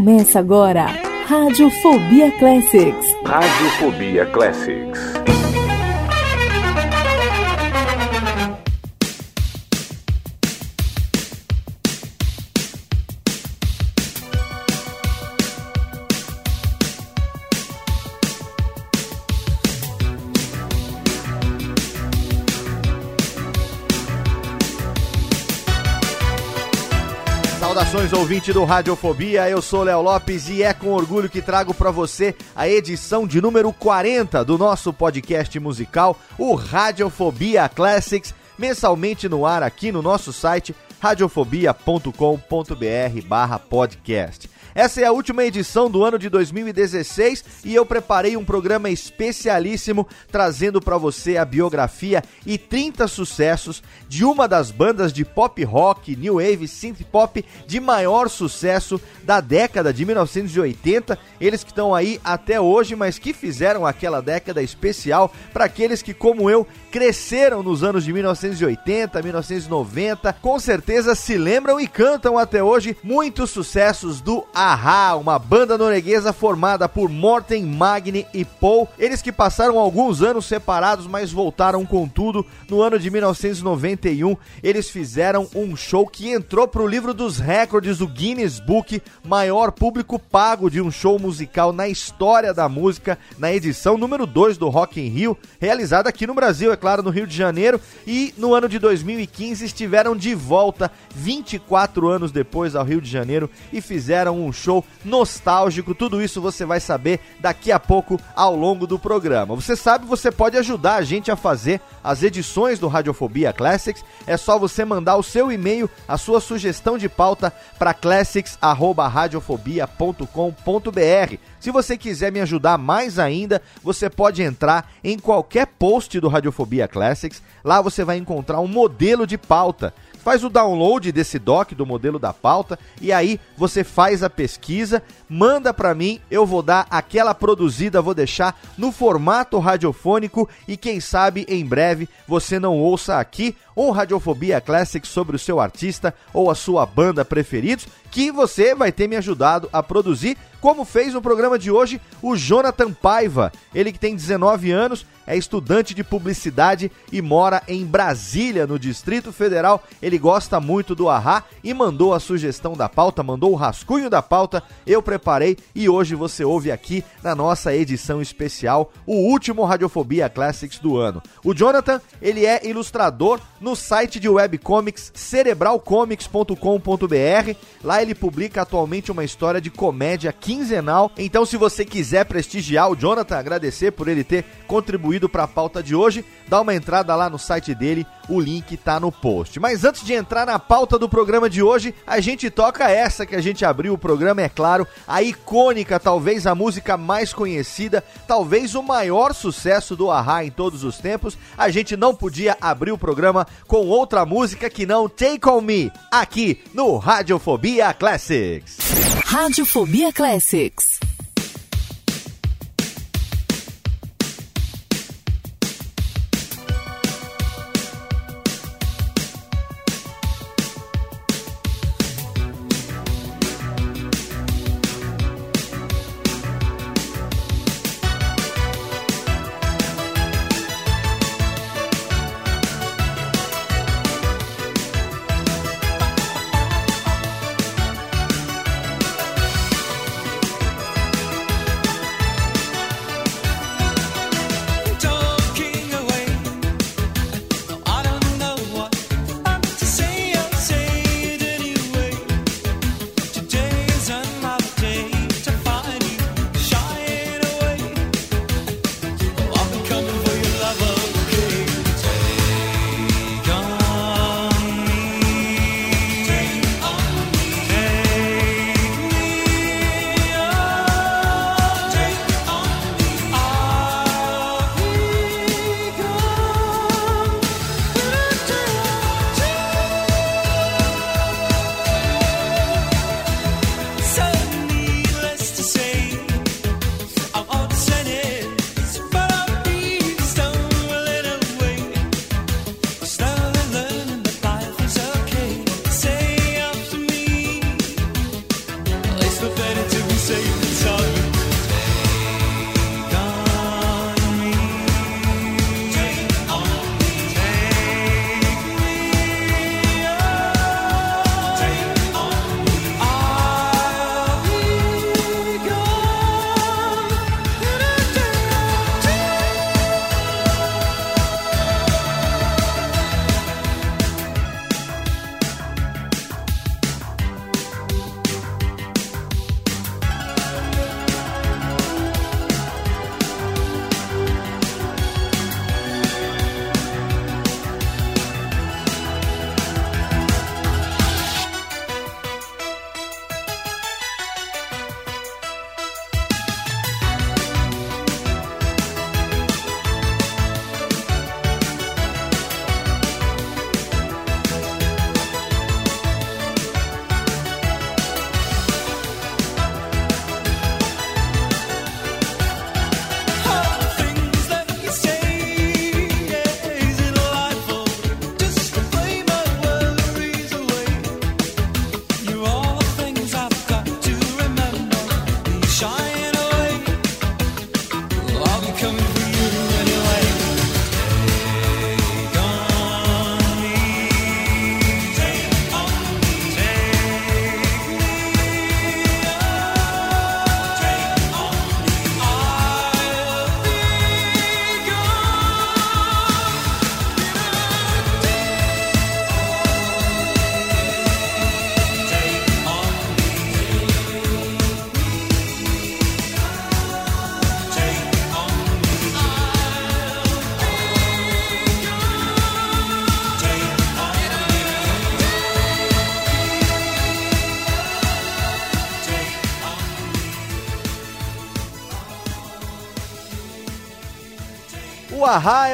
Começa agora, Radiofobia Classics. Radiofobia Classics. Saudações ouvinte do Radiofobia, eu sou Léo Lopes e é com orgulho que trago para você a edição de número 40 do nosso podcast musical, o Radiofobia Classics, mensalmente no ar aqui no nosso site radiofobia.com.br/podcast. Essa é a última edição do ano de 2016 e eu preparei um programa especialíssimo trazendo para você a biografia e 30 sucessos de uma das bandas de pop rock, new wave, synth pop de maior sucesso da década de 1980. Eles que estão aí até hoje, mas que fizeram aquela década especial para aqueles que, como eu, cresceram nos anos de 1980, 1990, com certeza se lembram e cantam até hoje muitos sucessos do Ahá, uma banda norueguesa formada por Morten, Magni e Paul. Eles que passaram alguns anos separados, mas voltaram com tudo no ano de 1991. Eles fizeram um show que entrou para o livro dos recordes do Guinness Book, maior público pago de um show musical na história da música, na edição número 2 do Rock in Rio, realizada aqui no Brasil, é claro, no Rio de Janeiro, e no ano de 2015 estiveram de volta 24 anos depois ao Rio de Janeiro e fizeram um show nostálgico. Tudo isso você vai saber daqui a pouco ao longo do programa. Você sabe, você pode ajudar a gente a fazer as edições do Radiofobia Classics. É só você mandar o seu e-mail, a sua sugestão de pauta para classics@radiofobia.com.br. Se você quiser me ajudar mais ainda, você pode entrar em qualquer post do Radiofobia Classics. Lá você vai encontrar um modelo de pauta faz o download desse doc do modelo da pauta e aí você faz a pesquisa, manda para mim, eu vou dar aquela produzida, vou deixar no formato radiofônico e quem sabe em breve você não ouça aqui um Radiofobia Classic sobre o seu artista ou a sua banda preferidos, que você vai ter me ajudado a produzir, como fez no programa de hoje o Jonathan Paiva. Ele que tem 19 anos, é estudante de publicidade e mora em Brasília, no Distrito Federal. Ele gosta muito do Ahá e mandou a sugestão da pauta, mandou o rascunho da pauta. Eu preparei e hoje você ouve aqui na nossa edição especial o último Radiofobia Classics do ano. O Jonathan, ele é ilustrador no site de webcomics cerebralcomics.com.br. Lá ele publica atualmente uma história de comédia quinzenal. Então, se você quiser prestigiar o Jonathan, agradecer por ele ter contribuído para a pauta de hoje, dá uma entrada lá no site dele, o link tá no post. Mas antes de entrar na pauta do programa de hoje, a gente toca essa que a gente abriu o programa, é claro, a icônica, talvez a música mais conhecida, talvez o maior sucesso do Ahá em todos os tempos. A gente não podia abrir o programa com outra música que não Take On Me, aqui no Radiofobia Classics. Radiofobia Classics.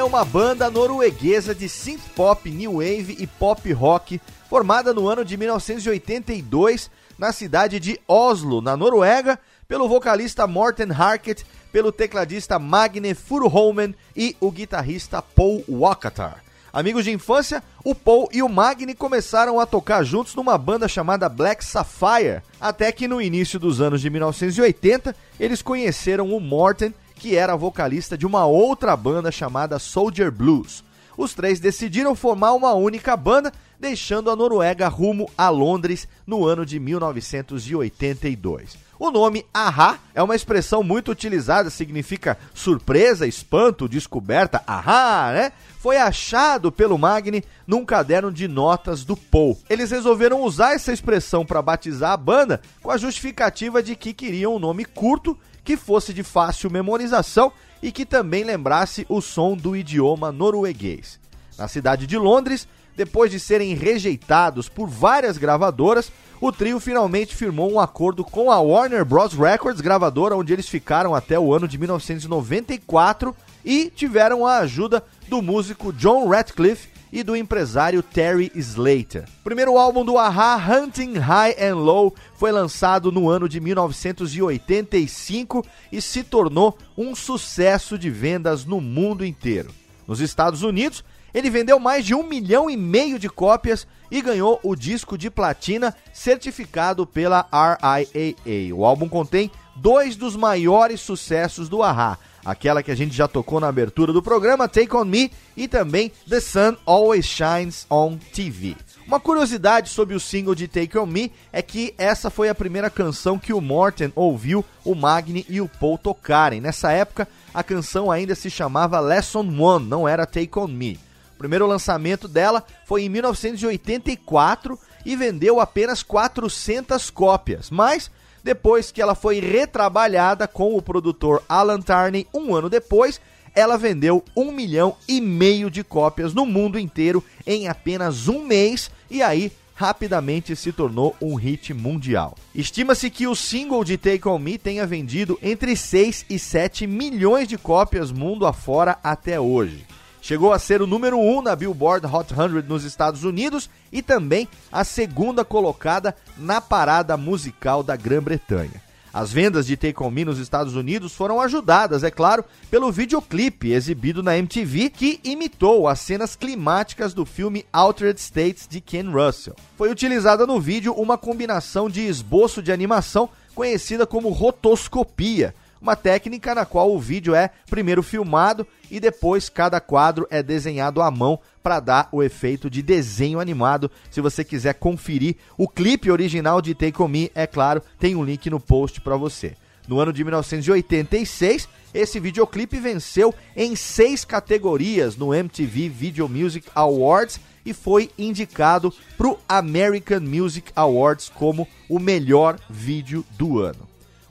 Uma banda norueguesa de synth pop, new wave e pop rock, formada no ano de 1982 na cidade de Oslo, na Noruega, pelo vocalista Morten Harket, pelo tecladista Magne Furuholmen e o guitarrista Paul Wakatar. Amigos de infância, o Paul e o Magni começaram a tocar juntos numa banda chamada Black Sapphire, até que no início dos anos de 1980 eles conheceram o Morten, que era vocalista de uma outra banda chamada Soldier Blues. Os três decidiram formar uma única banda, deixando a Noruega rumo a Londres no ano de 1982. O nome Ahá é uma expressão muito utilizada, significa surpresa, espanto, descoberta, ahá, né? Foi achado pelo Magni num caderno de notas do Paul. Eles resolveram usar essa expressão para batizar a banda com a justificativa de que queriam um nome curto, que fosse de fácil memorização e que também lembrasse o som do idioma norueguês. Na cidade de Londres, depois de serem rejeitados por várias gravadoras, o trio finalmente firmou um acordo com a Warner Bros. Records, gravadora onde eles ficaram até o ano de 1994 e tiveram a ajuda do músico John Ratcliffe e do empresário Terry Slater. O primeiro álbum do Aha, Hunting High and Low, foi lançado no ano de 1985 e se tornou um sucesso de vendas no mundo inteiro. Nos Estados Unidos, ele vendeu mais de um milhão e meio de cópias e ganhou o disco de platina certificado pela RIAA. O álbum contém dois dos maiores sucessos do Ahá, aquela que a gente já tocou na abertura do programa, Take On Me, e também The Sun Always Shines On TV. Uma curiosidade sobre o single de Take On Me é que essa foi a primeira canção que o Morten ouviu o Magni e o Paul tocarem. Nessa época, a canção ainda se chamava Lesson One, não era Take On Me. O primeiro lançamento dela foi em 1984 e vendeu apenas 400 cópias, mas depois que ela foi retrabalhada com o produtor Alan Tarney um ano depois, ela vendeu um milhão e meio de cópias no mundo inteiro em apenas um mês e aí rapidamente se tornou um hit mundial. Estima-se que o single de Take On Me tenha vendido entre 6 e 7 milhões de cópias mundo afora até hoje. Chegou a ser o número 1 um na Billboard Hot 100 nos Estados Unidos e também a segunda colocada na parada musical da Grã-Bretanha. As vendas de Take On Me nos Estados Unidos foram ajudadas, é claro, pelo videoclipe exibido na MTV que imitou as cenas climáticas do filme Altered States de Ken Russell. Foi utilizada no vídeo uma combinação de esboço de animação conhecida como rotoscopia, uma técnica na qual o vídeo é primeiro filmado e depois cada quadro é desenhado à mão para dar o efeito de desenho animado. Se você quiser conferir o clipe original de Take On Me, é claro, tem um link no post para você. No ano de 1986, esse videoclipe venceu em seis categorias no MTV Video Music Awards e foi indicado para o American Music Awards como o melhor vídeo do ano.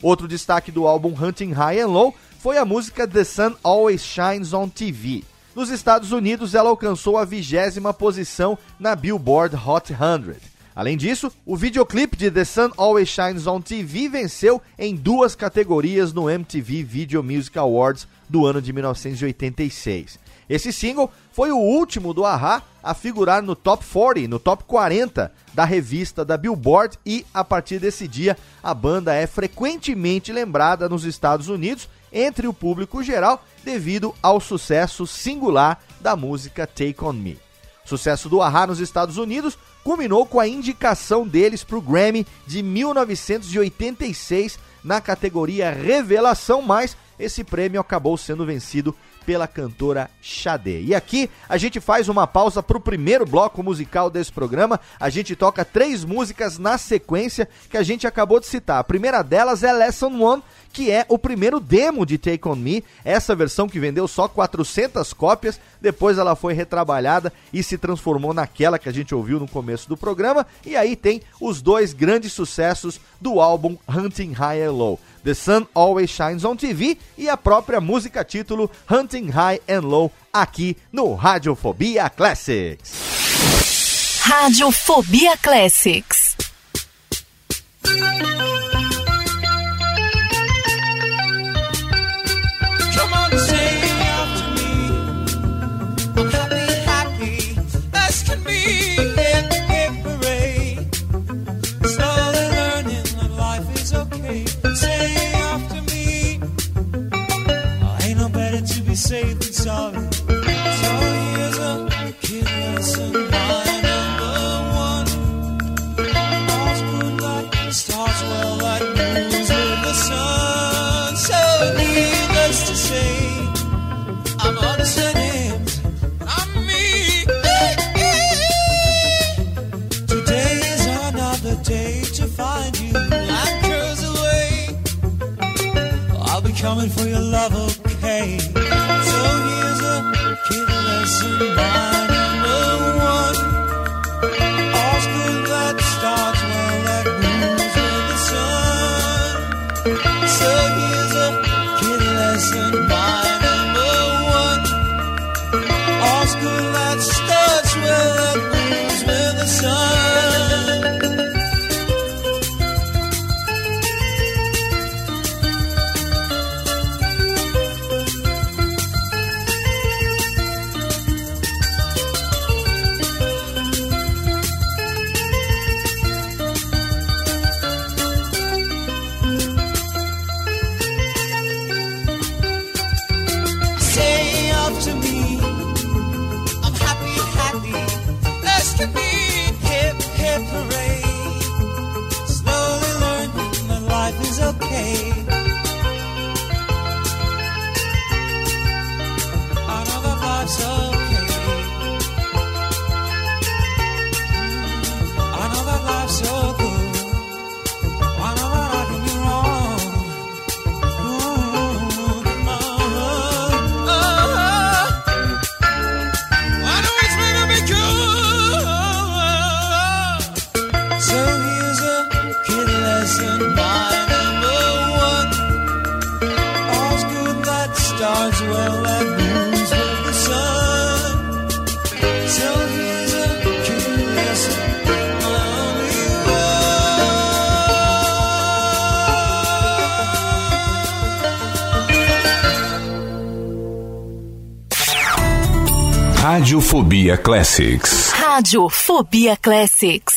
Outro destaque do álbum Hunting High and Low foi a música The Sun Always Shines on TV. Nos Estados Unidos, ela alcançou a vigésima posição na Billboard Hot 100. Além disso, o videoclipe de The Sun Always Shines on TV venceu em duas categorias no MTV Video Music Awards do ano de 1986. Esse single foi o último do Ahá a figurar no Top 40, no Top 40 da revista da Billboard e a partir desse dia a banda é frequentemente lembrada nos Estados Unidos entre o público geral devido ao sucesso singular da música Take On Me. O sucesso do Ahá nos Estados Unidos culminou com a indicação deles para o Grammy de 1986 na categoria Revelação, mas esse prêmio acabou sendo vencido pela cantora Xadê. E aqui a gente faz uma pausa para o primeiro bloco musical desse programa. A gente toca três músicas na sequência que a gente acabou de citar. A primeira delas é Lesson One, que é o primeiro demo de Take On Me, essa versão que vendeu só 400 cópias, depois ela foi retrabalhada e se transformou naquela que a gente ouviu no começo do programa, e aí tem os dois grandes sucessos do álbum Hunting High and Low. The Sun Always Shines on TV e a própria música título Hunting High and Low aqui no Radiofobia Classics. Radiofobia Classics. safe and. So here's a one. All's stars the sun. So needless to say, I'm. I'm me. Today is another day to find you. Away. I'll be coming for your lover. Lesson Radiofobia Classics. Rádio Fobia Classics.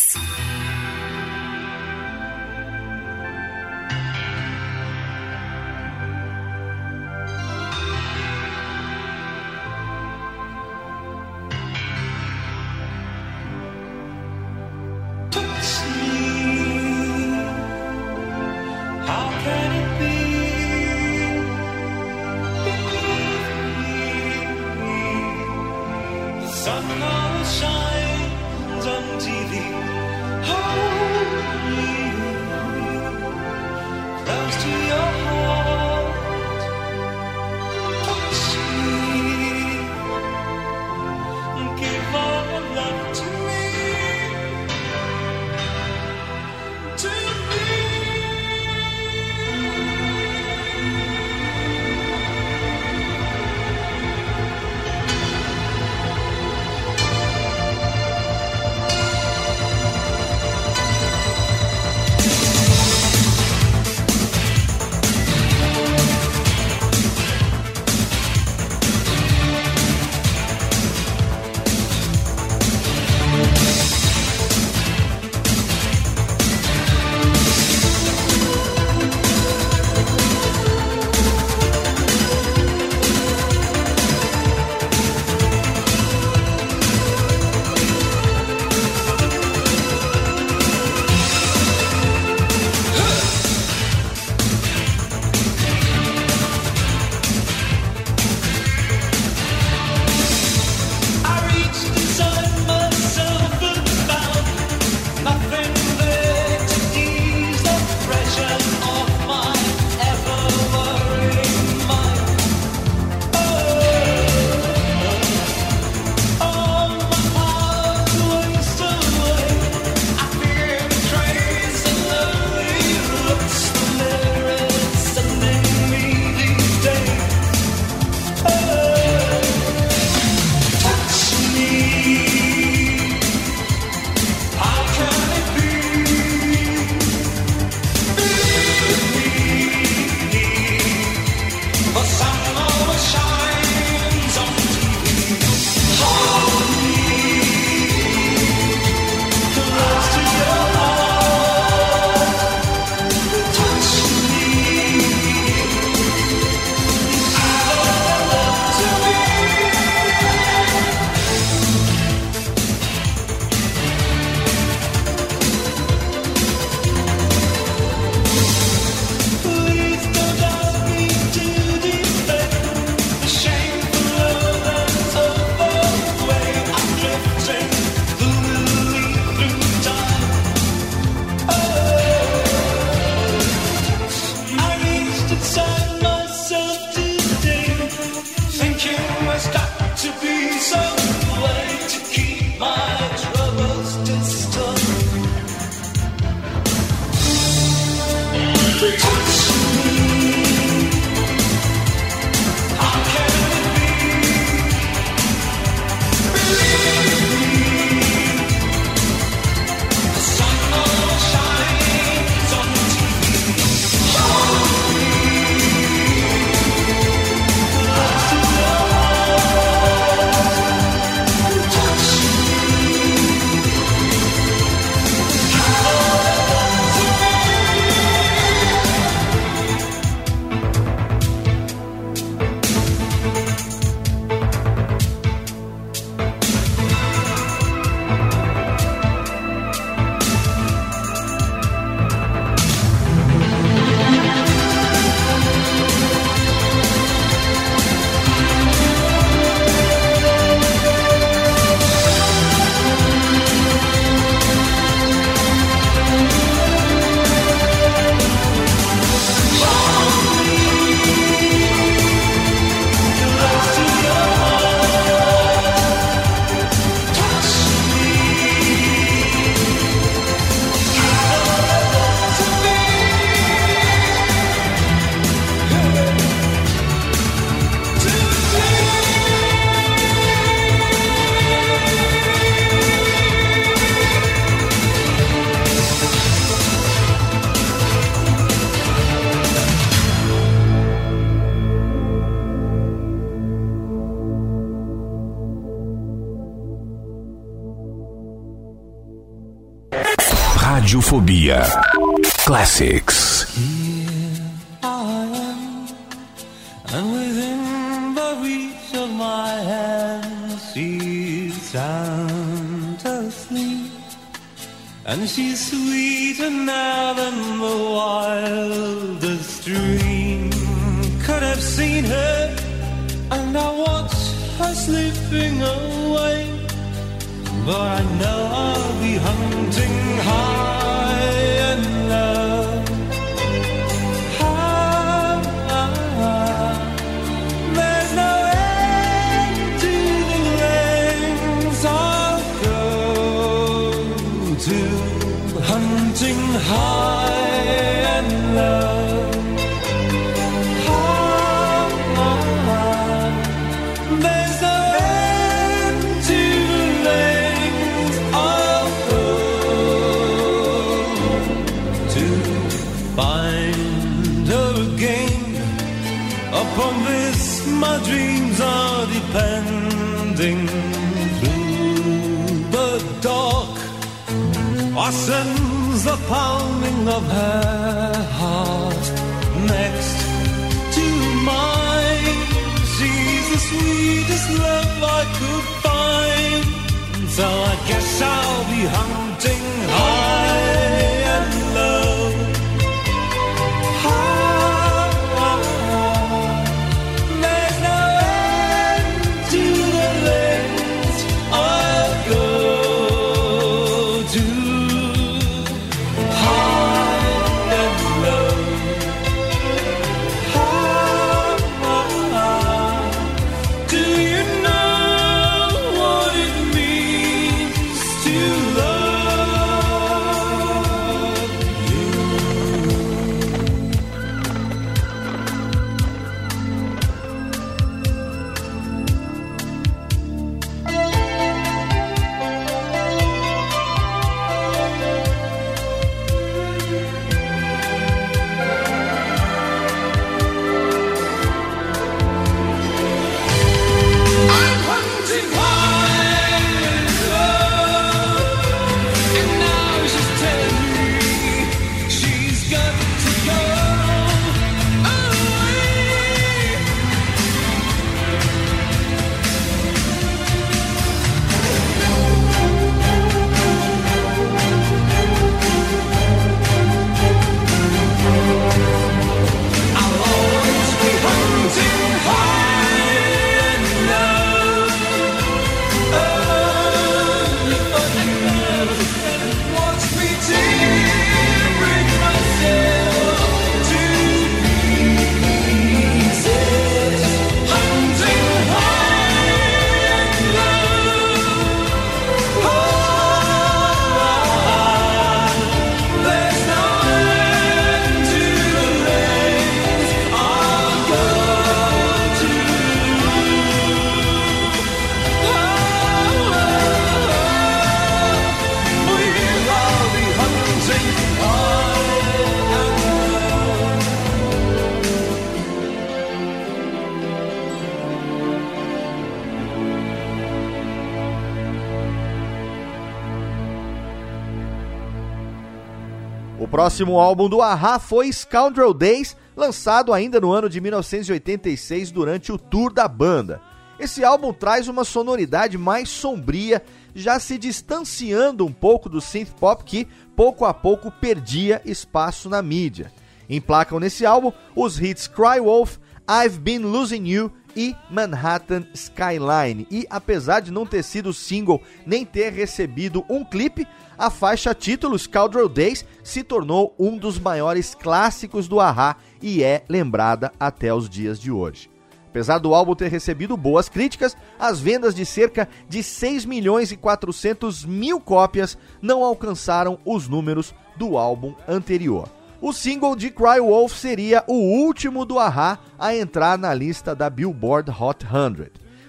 Próximo álbum do Ahá foi Scoundrel Days, lançado ainda no ano de 1986 durante o tour da banda. Esse álbum traz uma sonoridade mais sombria, já se distanciando um pouco do synth pop que, pouco a pouco, perdia espaço na mídia. Emplacam nesse álbum os hits Cry Wolf, I've Been Losing You e Manhattan Skyline. E apesar de não ter sido single nem ter recebido um clipe, a faixa título Scoundrel Days se tornou um dos maiores clássicos do Ahá e é lembrada até os dias de hoje. Apesar do álbum ter recebido boas críticas, as vendas de cerca de 6 milhões e 400 mil cópias não alcançaram os números do álbum anterior. O single de Cry Wolf seria o último do Ahá a entrar na lista da Billboard Hot 100.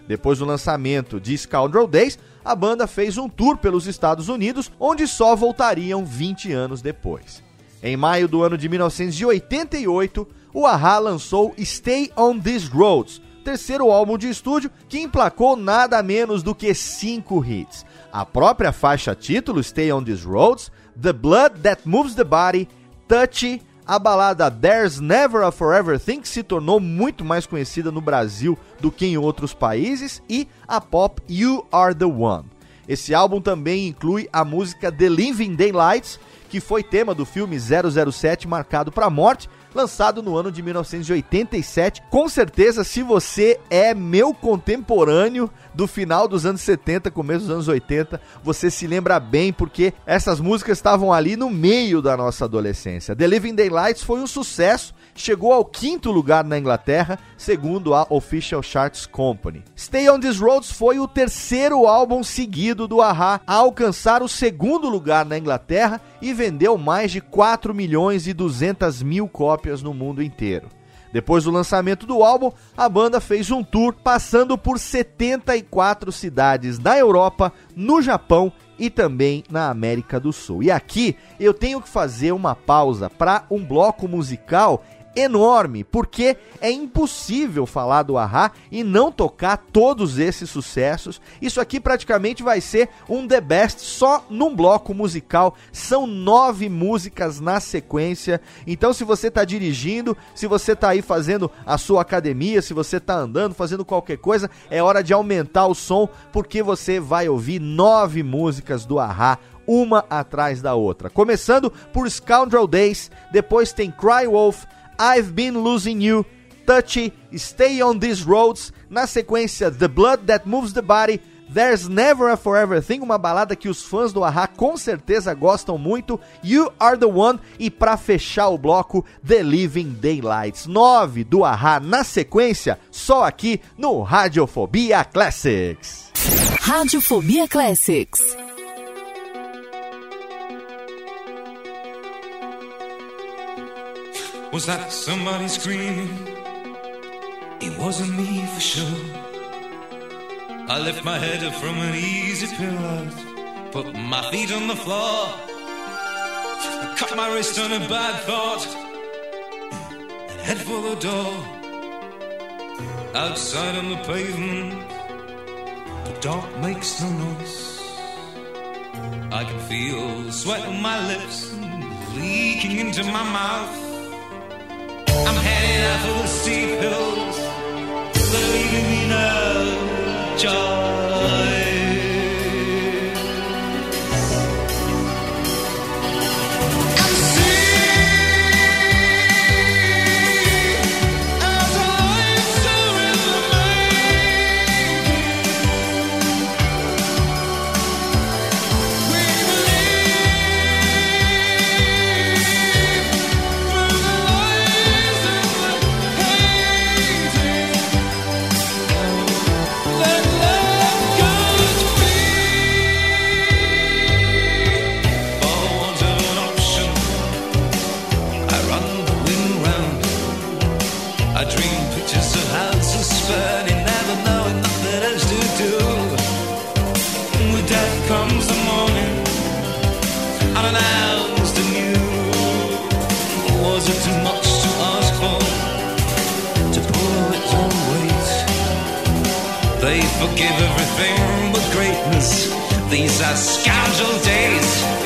Depois do lançamento de Scoundrel Days, a banda fez um tour pelos Estados Unidos, onde só voltariam 20 anos depois. Em maio do ano de 1988, o Ahá lançou Stay on These Roads, terceiro álbum de estúdio que emplacou nada menos do que cinco hits. a própria faixa título, Stay on These Roads, The Blood That Moves the Body, Touchy, a balada There's Never a Forever Thing, se tornou muito mais conhecida no Brasil do que em outros países, e a pop You Are the One. Esse álbum também inclui a música The Living Daylights, que foi tema do filme 007 Marcado para a Morte, lançado no ano de 1987. Com certeza, se você é meu contemporâneo do final dos anos 70, começo dos anos 80, você se lembra bem porque essas músicas estavam ali no meio da nossa adolescência. The Living Daylights foi um sucesso, chegou ao quinto lugar na Inglaterra, segundo a Official Charts Company. Stay on These Roads foi o terceiro álbum seguido do Ahá a alcançar o segundo lugar na Inglaterra e vendeu mais de 4 milhões e 200 mil cópias no mundo inteiro. Depois do lançamento do álbum, a banda fez um tour passando por 74 cidades na Europa, no Japão e também na América do Sul. E aqui eu tenho que fazer uma pausa para um bloco musical enorme, porque é impossível falar do Ahá e não tocar todos esses sucessos. Isso aqui praticamente vai ser um The Best só num bloco musical. São nove músicas na sequência. Então, se você está dirigindo, se você está aí fazendo a sua academia, se você está andando, fazendo qualquer coisa, é hora de aumentar o som, porque você vai ouvir nove músicas do Ahá uma atrás da outra. Começando por Scoundrel Days, depois tem Cry Wolf, I've Been Losing You, Touchy, Stay on These Roads, na sequência The Blood That Moves the Body, There's Never a Forever Thing, uma balada que os fãs do Ahá com certeza gostam muito, You Are the One e para fechar o bloco The Living Daylights. 9 do Ahá na sequência, só aqui no Radiofobia Classics. Radiofobia Classics. Was that somebody screaming? It wasn't me for sure. I lift my head up from an easy pillow, put my feet on the floor. I cut my wrist on a bad thought, and head for the door. Outside on the pavement, the dark makes no noise. I can feel sweat on my lips leaking into my mouth. I'm heading out for the steep hills, leaving me no choice. Are scoundrel days.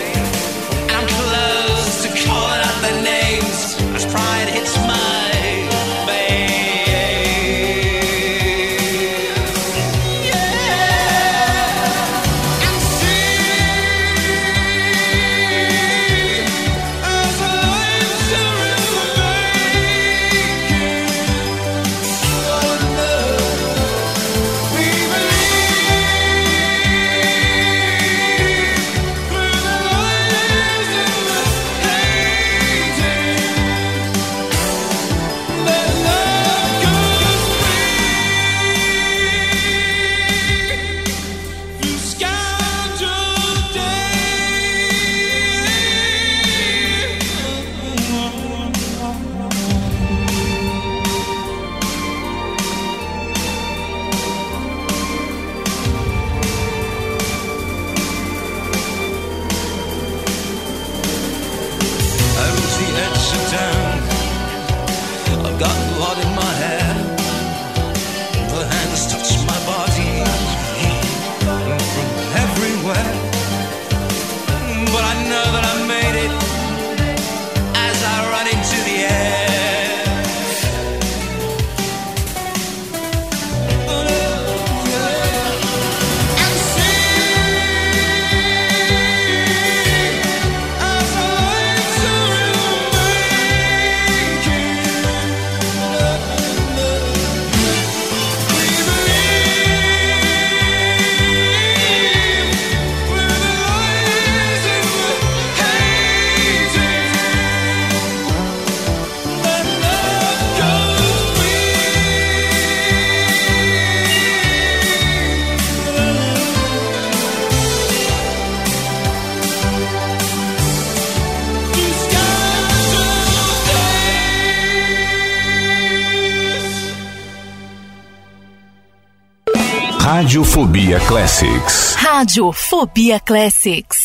Classics. Rádio Fobia Classics.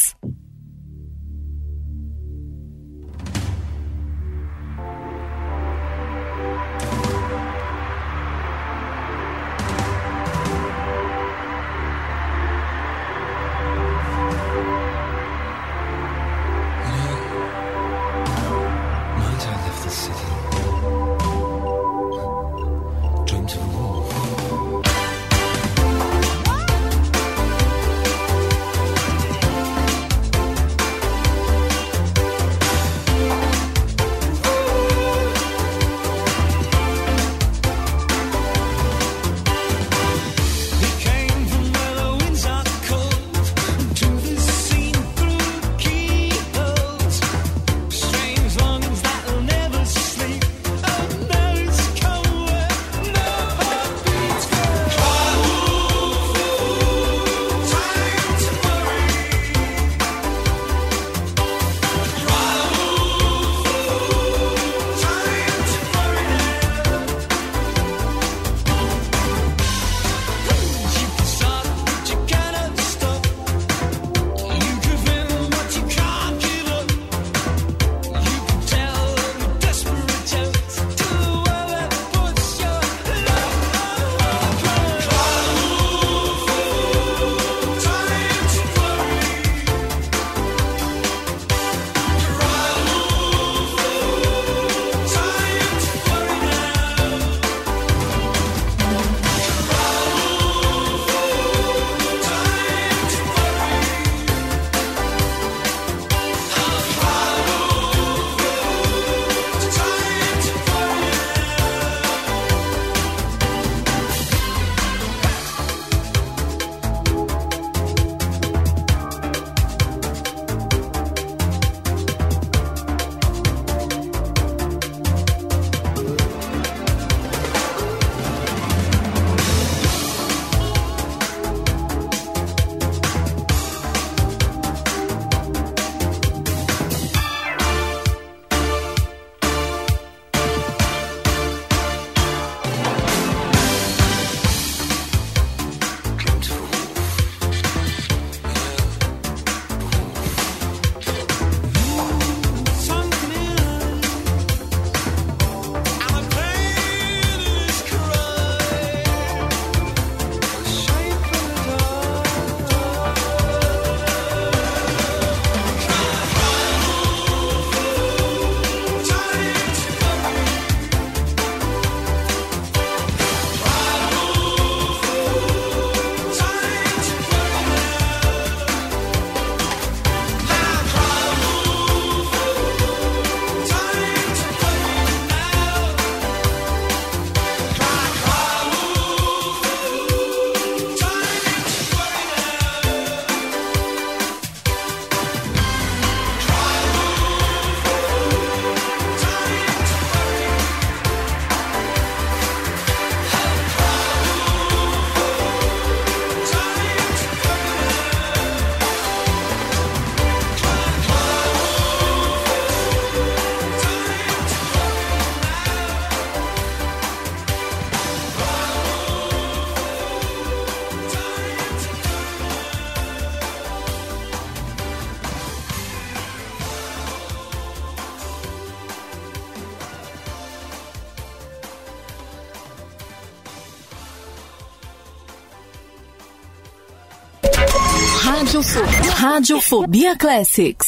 Radiofobia Classics.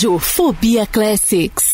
Rádio Fobia Classics.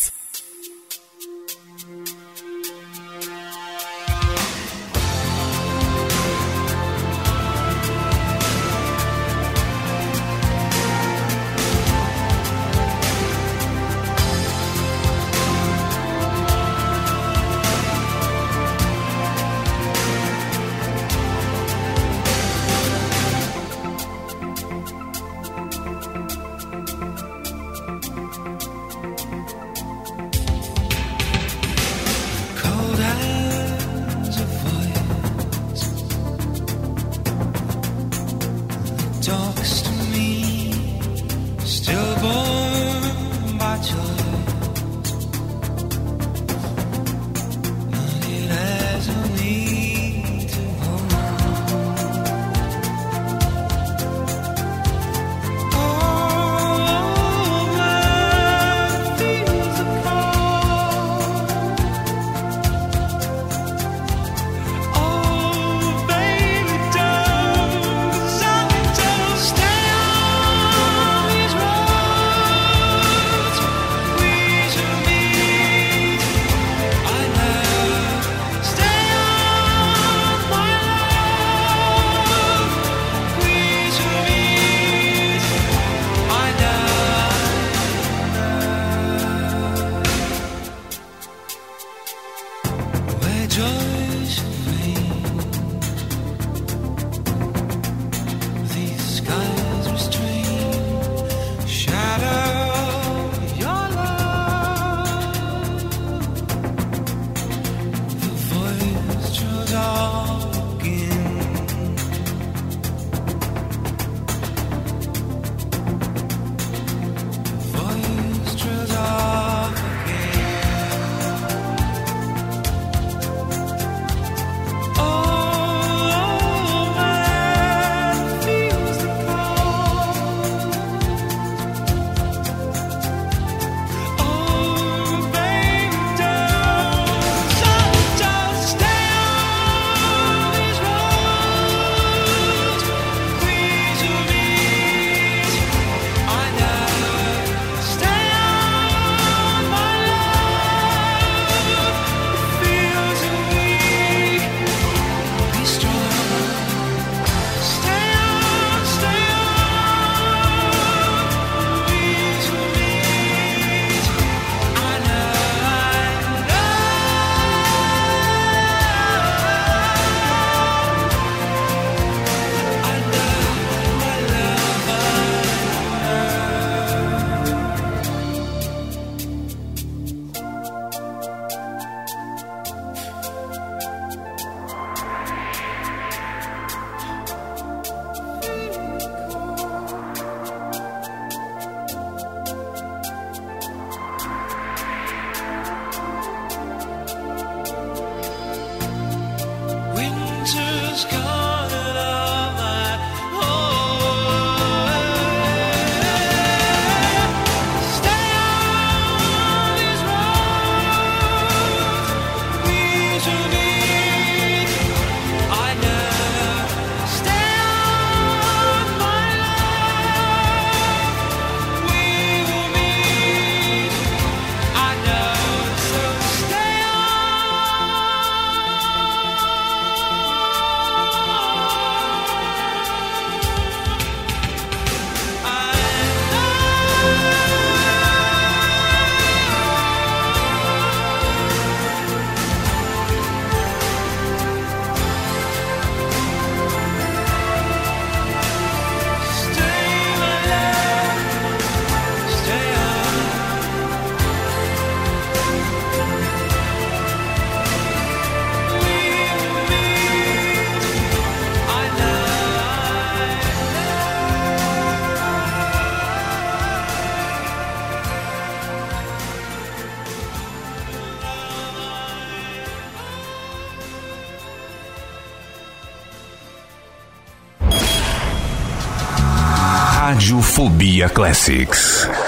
Radiofobia Classics.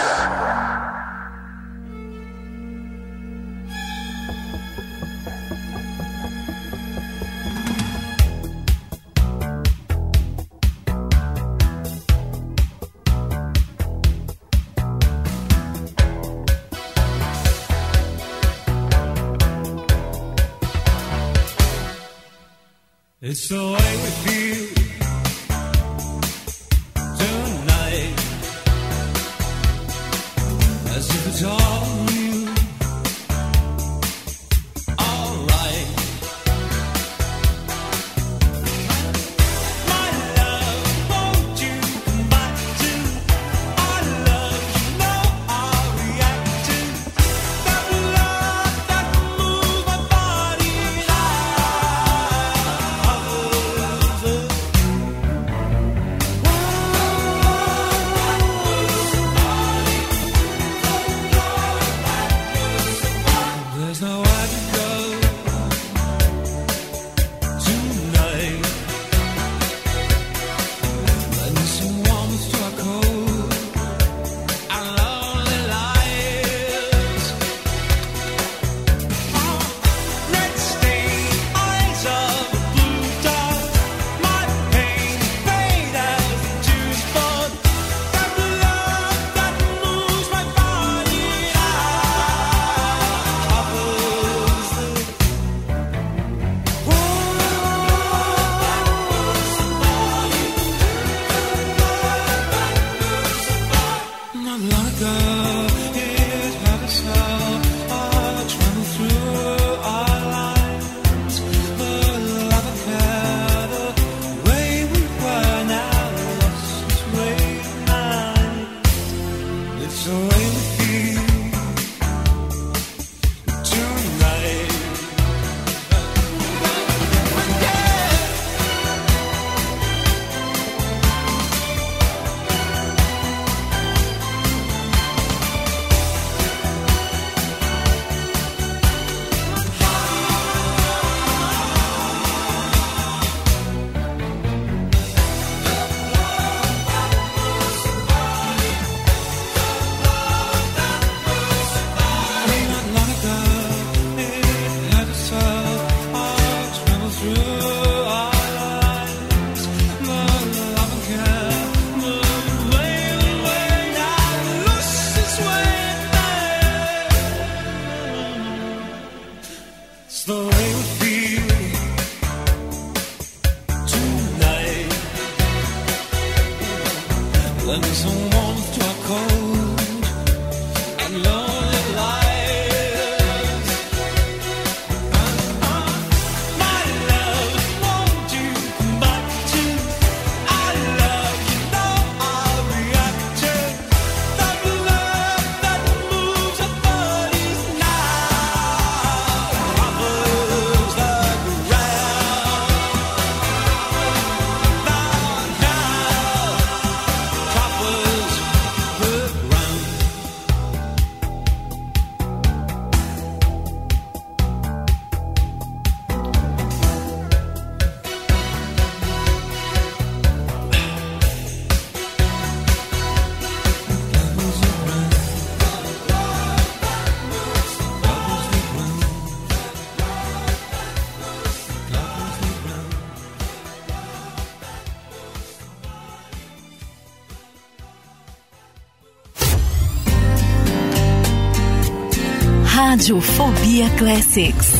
Radiofobia Classics.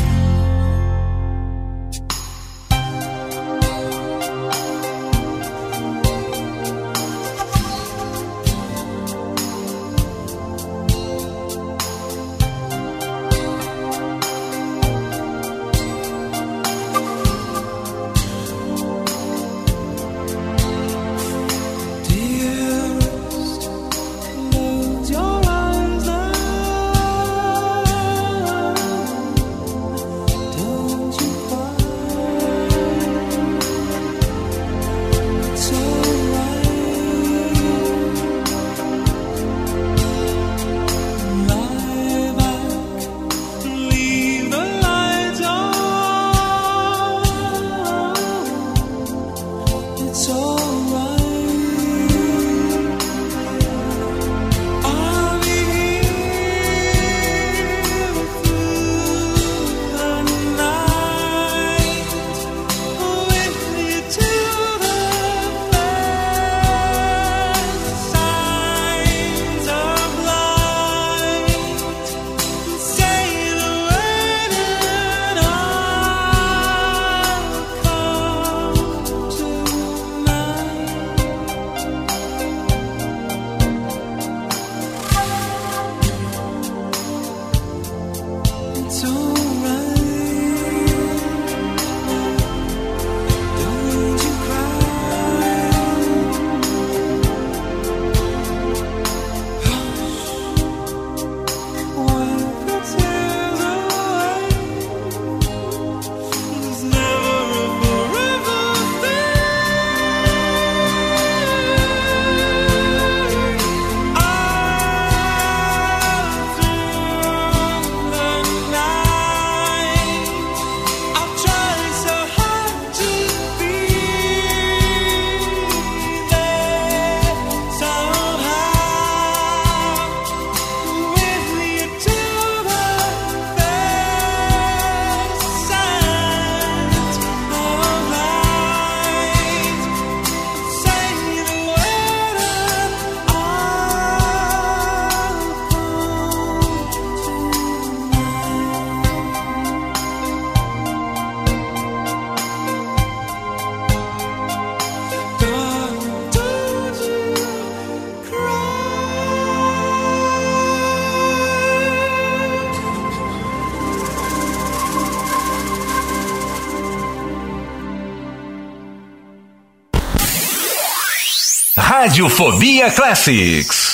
Radiofobia Classics.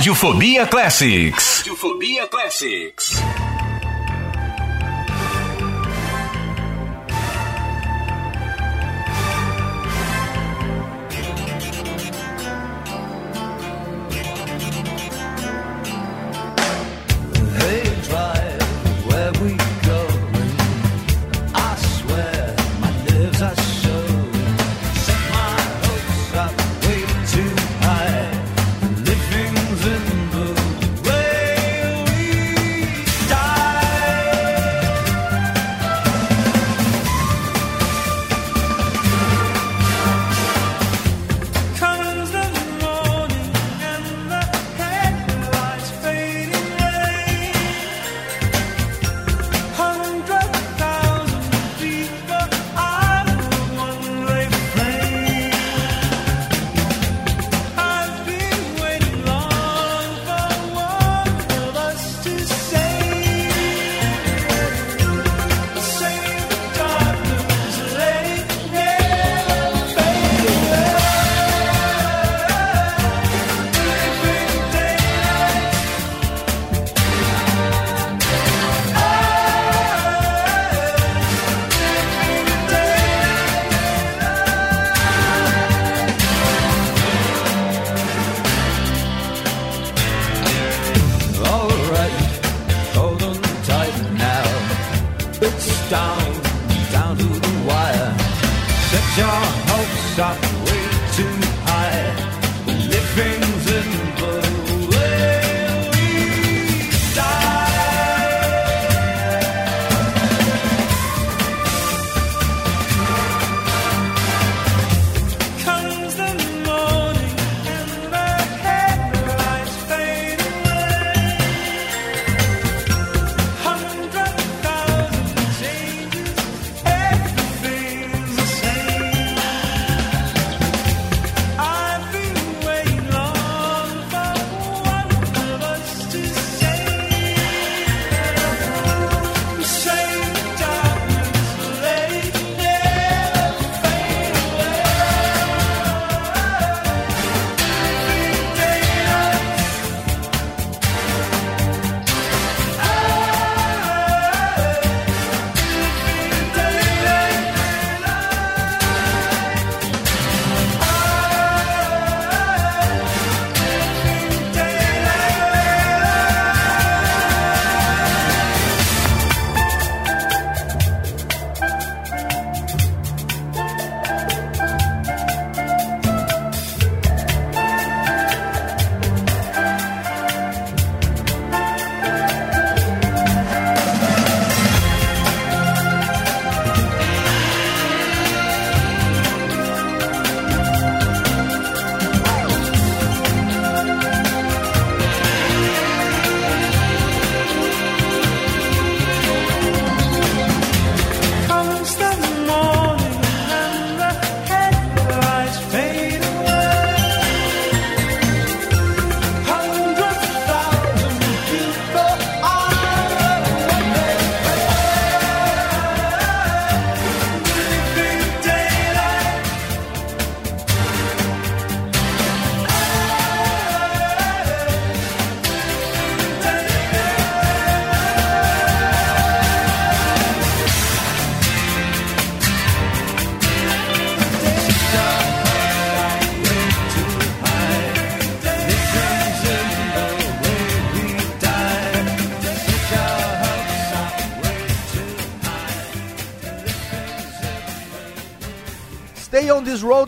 Radiofobia Classics. Radiofobia Classics.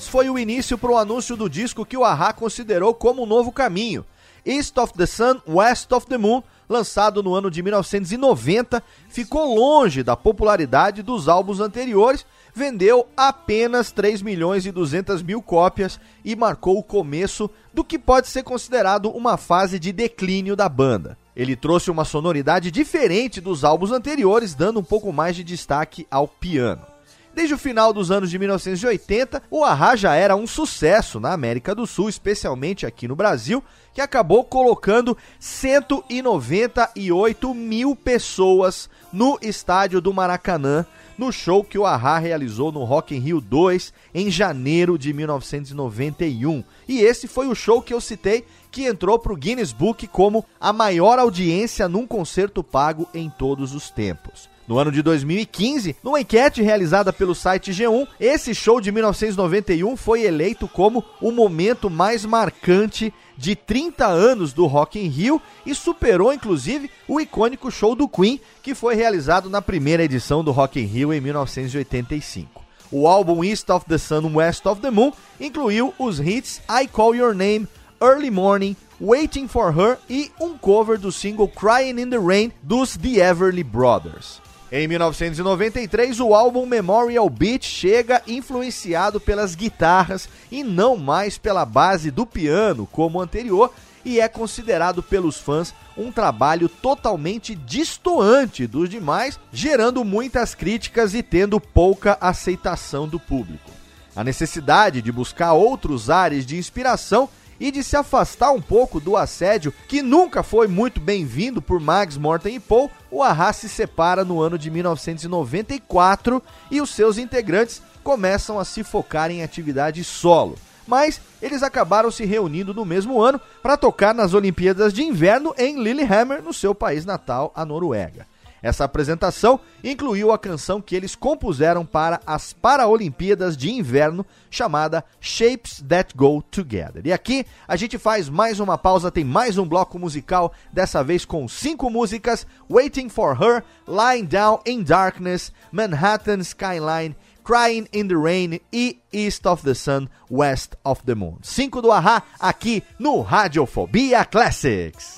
Foi o início para o anúncio do disco que o Ahá considerou como um novo caminho. East of the Sun, West of the Moon, lançado no ano de 1990, ficou longe da popularidade dos álbuns anteriores, vendeu apenas 3 milhões e 200 mil cópias e marcou o começo do que pode ser considerado uma fase de declínio da banda. Ele trouxe uma sonoridade diferente dos álbuns anteriores, dando um pouco mais de destaque ao piano. Desde o final dos anos de 1980, o Ahá já era um sucesso na América do Sul, especialmente aqui no Brasil, que acabou colocando 198 mil pessoas no estádio do Maracanã, no show que o Ahá realizou no Rock in Rio 2 em janeiro de 1991. E esse foi o show que eu citei que entrou para o Guinness Book como a maior audiência num concerto pago em todos os tempos. No ano de 2015, numa enquete realizada pelo site G1, esse show de 1991 foi eleito como o momento mais marcante de 30 anos do Rock in Rio e superou inclusive o icônico show do Queen, que foi realizado na primeira edição do Rock in Rio em 1985. O álbum East of the Sun, West of the Moon incluiu os hits I Call Your Name, Early Morning, Waiting for Her e um cover do single Crying in the Rain dos The Everly Brothers. Em 1993, o álbum Memorial Beat chega influenciado pelas guitarras e não mais pela base do piano como o anterior, e é considerado pelos fãs um trabalho totalmente distoante dos demais, gerando muitas críticas e tendo pouca aceitação do público. A necessidade de buscar outros ares de inspiração e de se afastar um pouco do assédio que nunca foi muito bem-vindo por Max Morten e Paul, o Ahá se separa no ano de 1994 e os seus integrantes começam a se focar em atividade solo. Mas eles acabaram se reunindo no mesmo ano para tocar nas Olimpíadas de Inverno em Lillehammer, no seu país natal, a Noruega. Essa apresentação incluiu a canção que eles compuseram para as Paralimpíadas de Inverno, chamada Shapes That Go Together. E aqui a gente faz mais uma pausa, tem mais um bloco musical, dessa vez com cinco músicas: Waiting for Her, Lying Down in Darkness, Manhattan Skyline. Crying in the Rain e East of the Sun, West of the Moon. Cinco do Ahá aqui no Radiofobia Classics.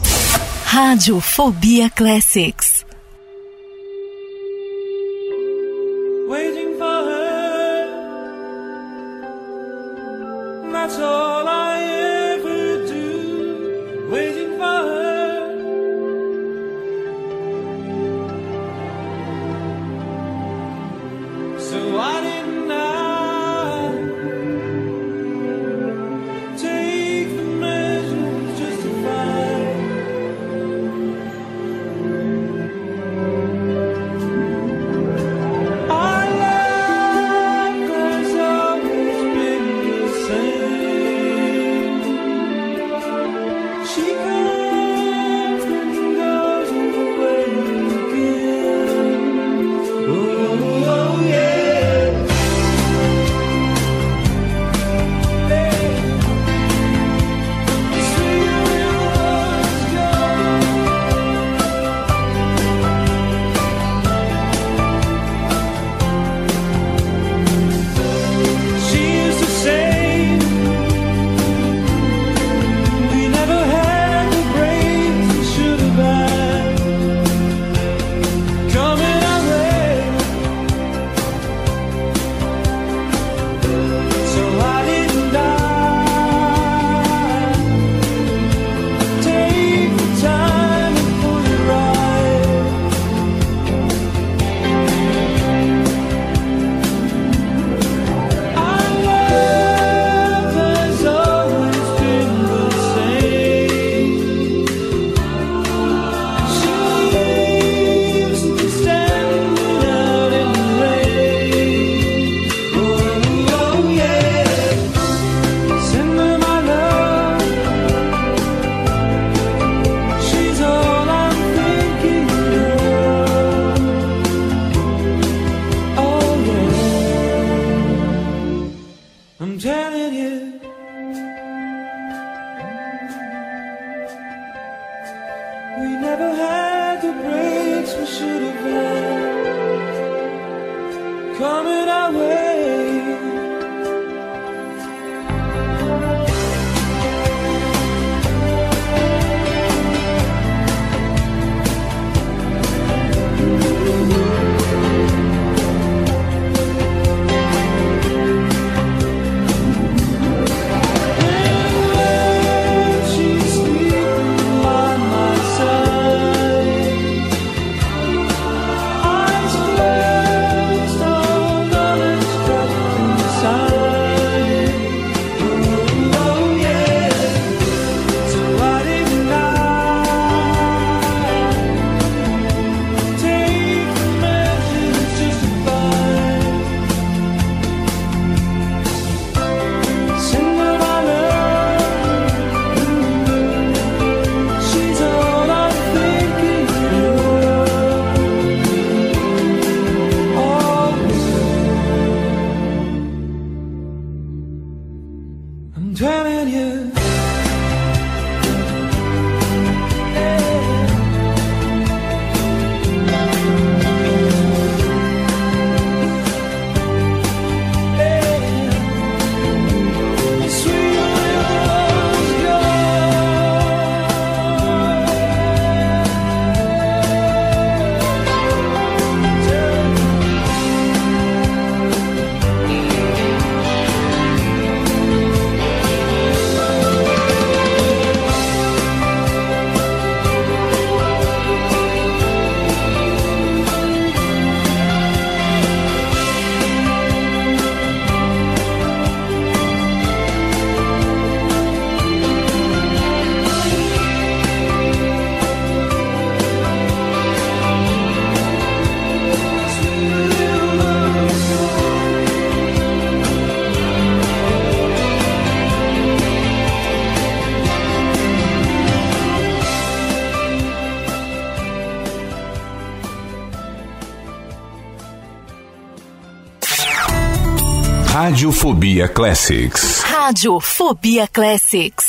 Radiofobia Classics. that's all I Radiofobia Classics. Radiofobia Classics.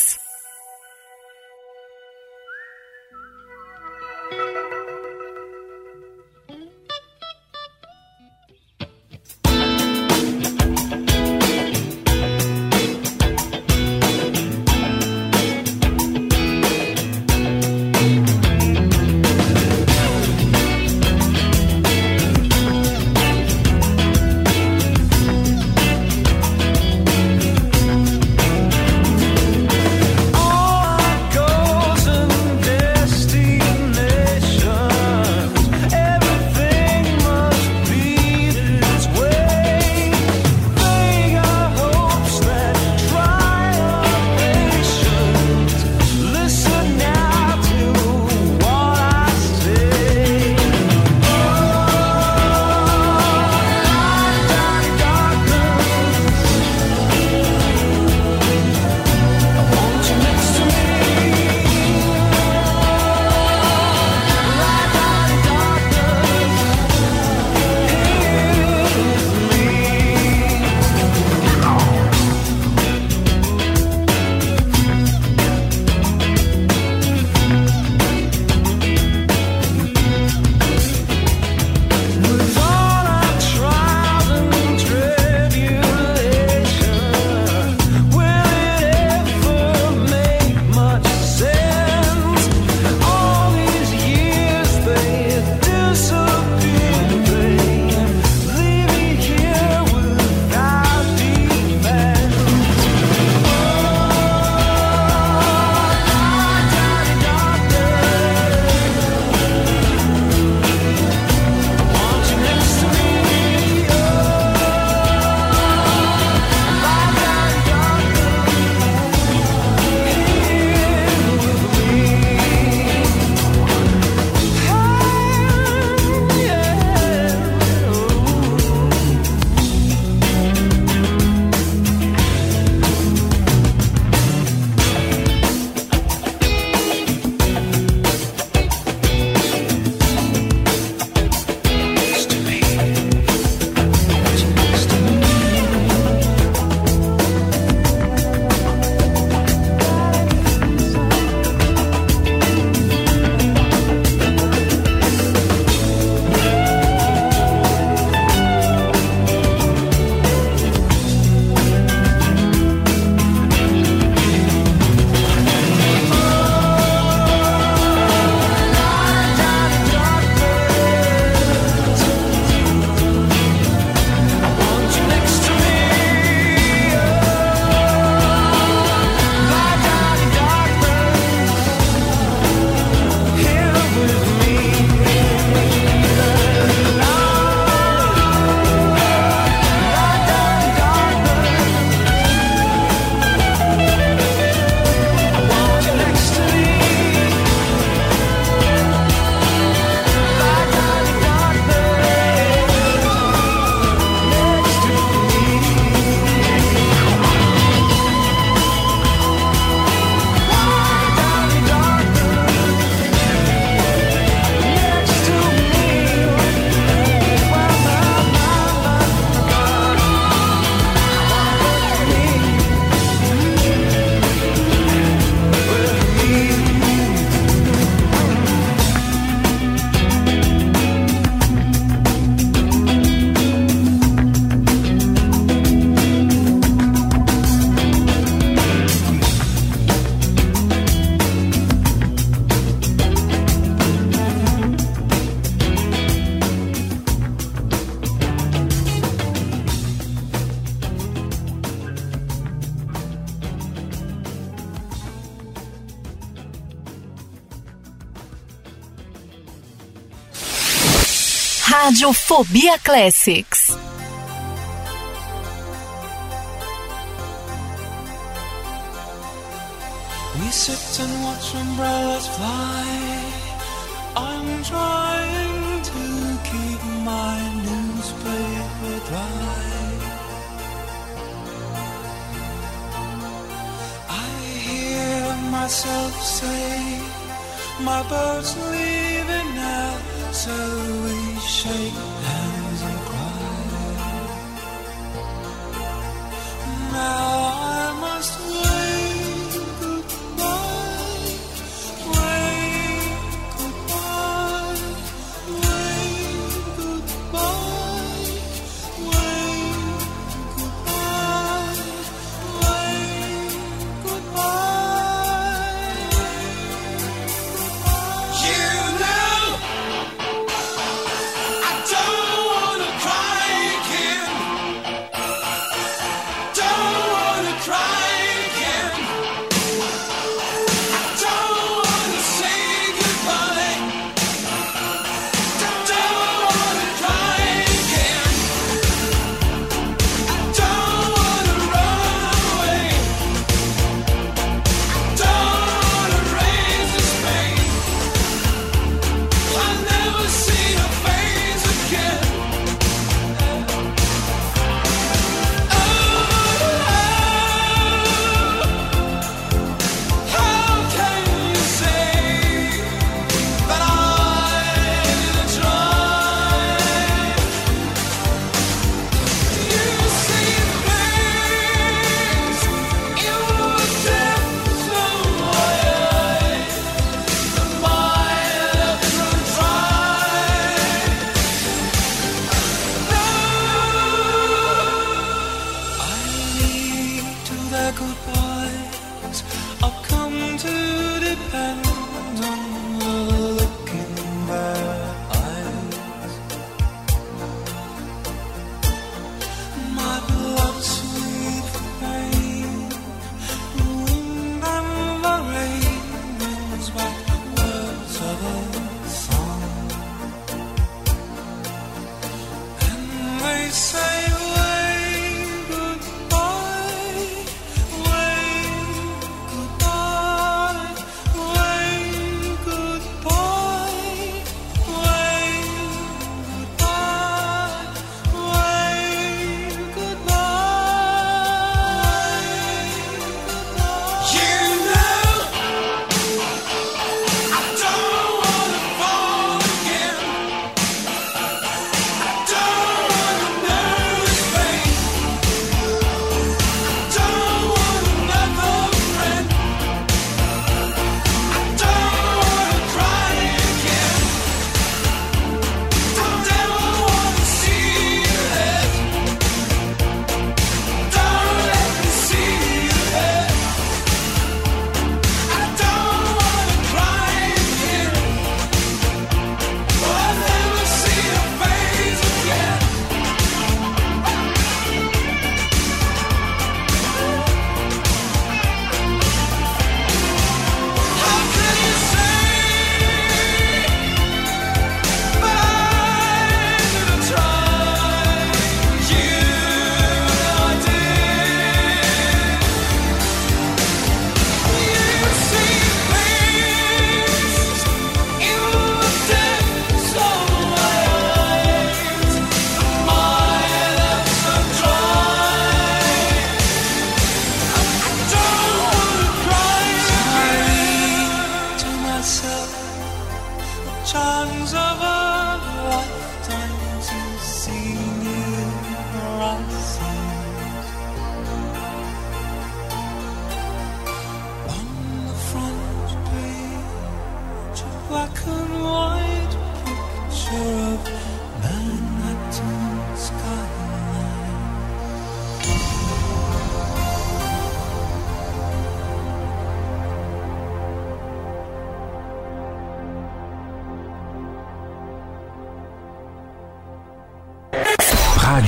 Radiofobia Classics.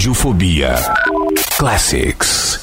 Radiofobia Classics.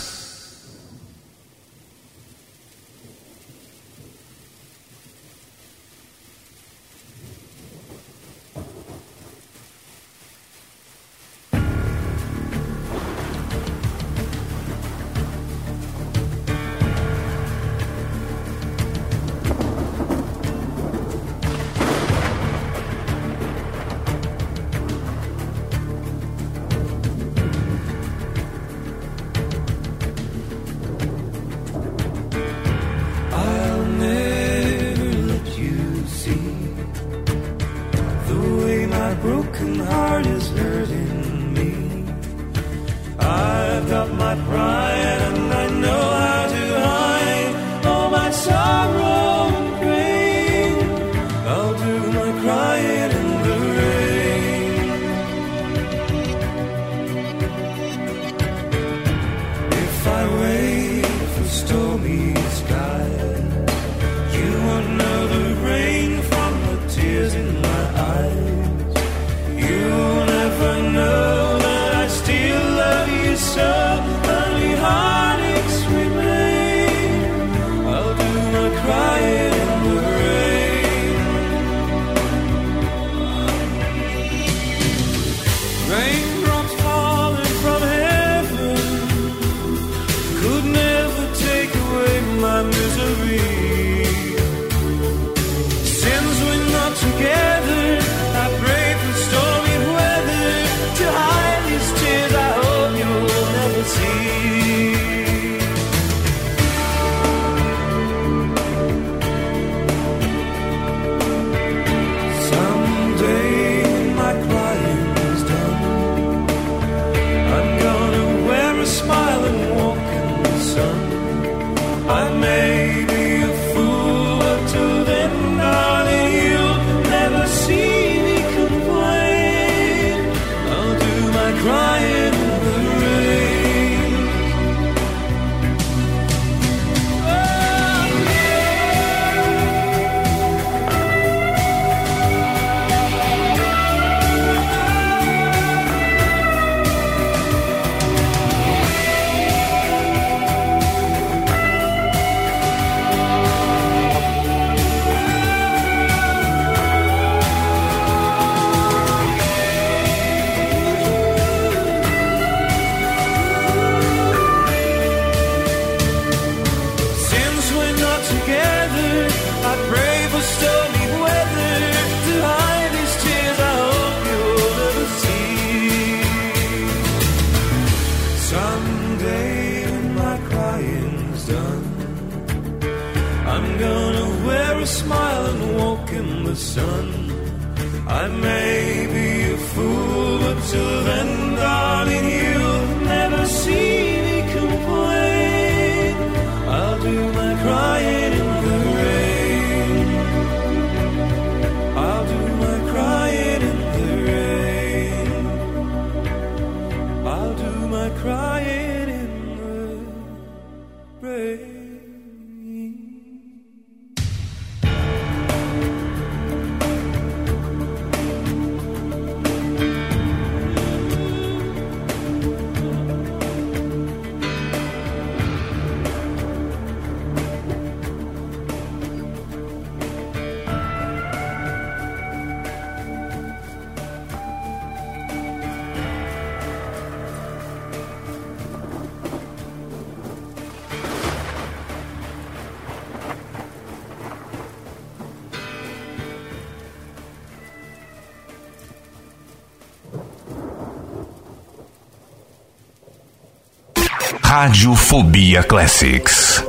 silent walk in the sun. I Radiofobia Classics.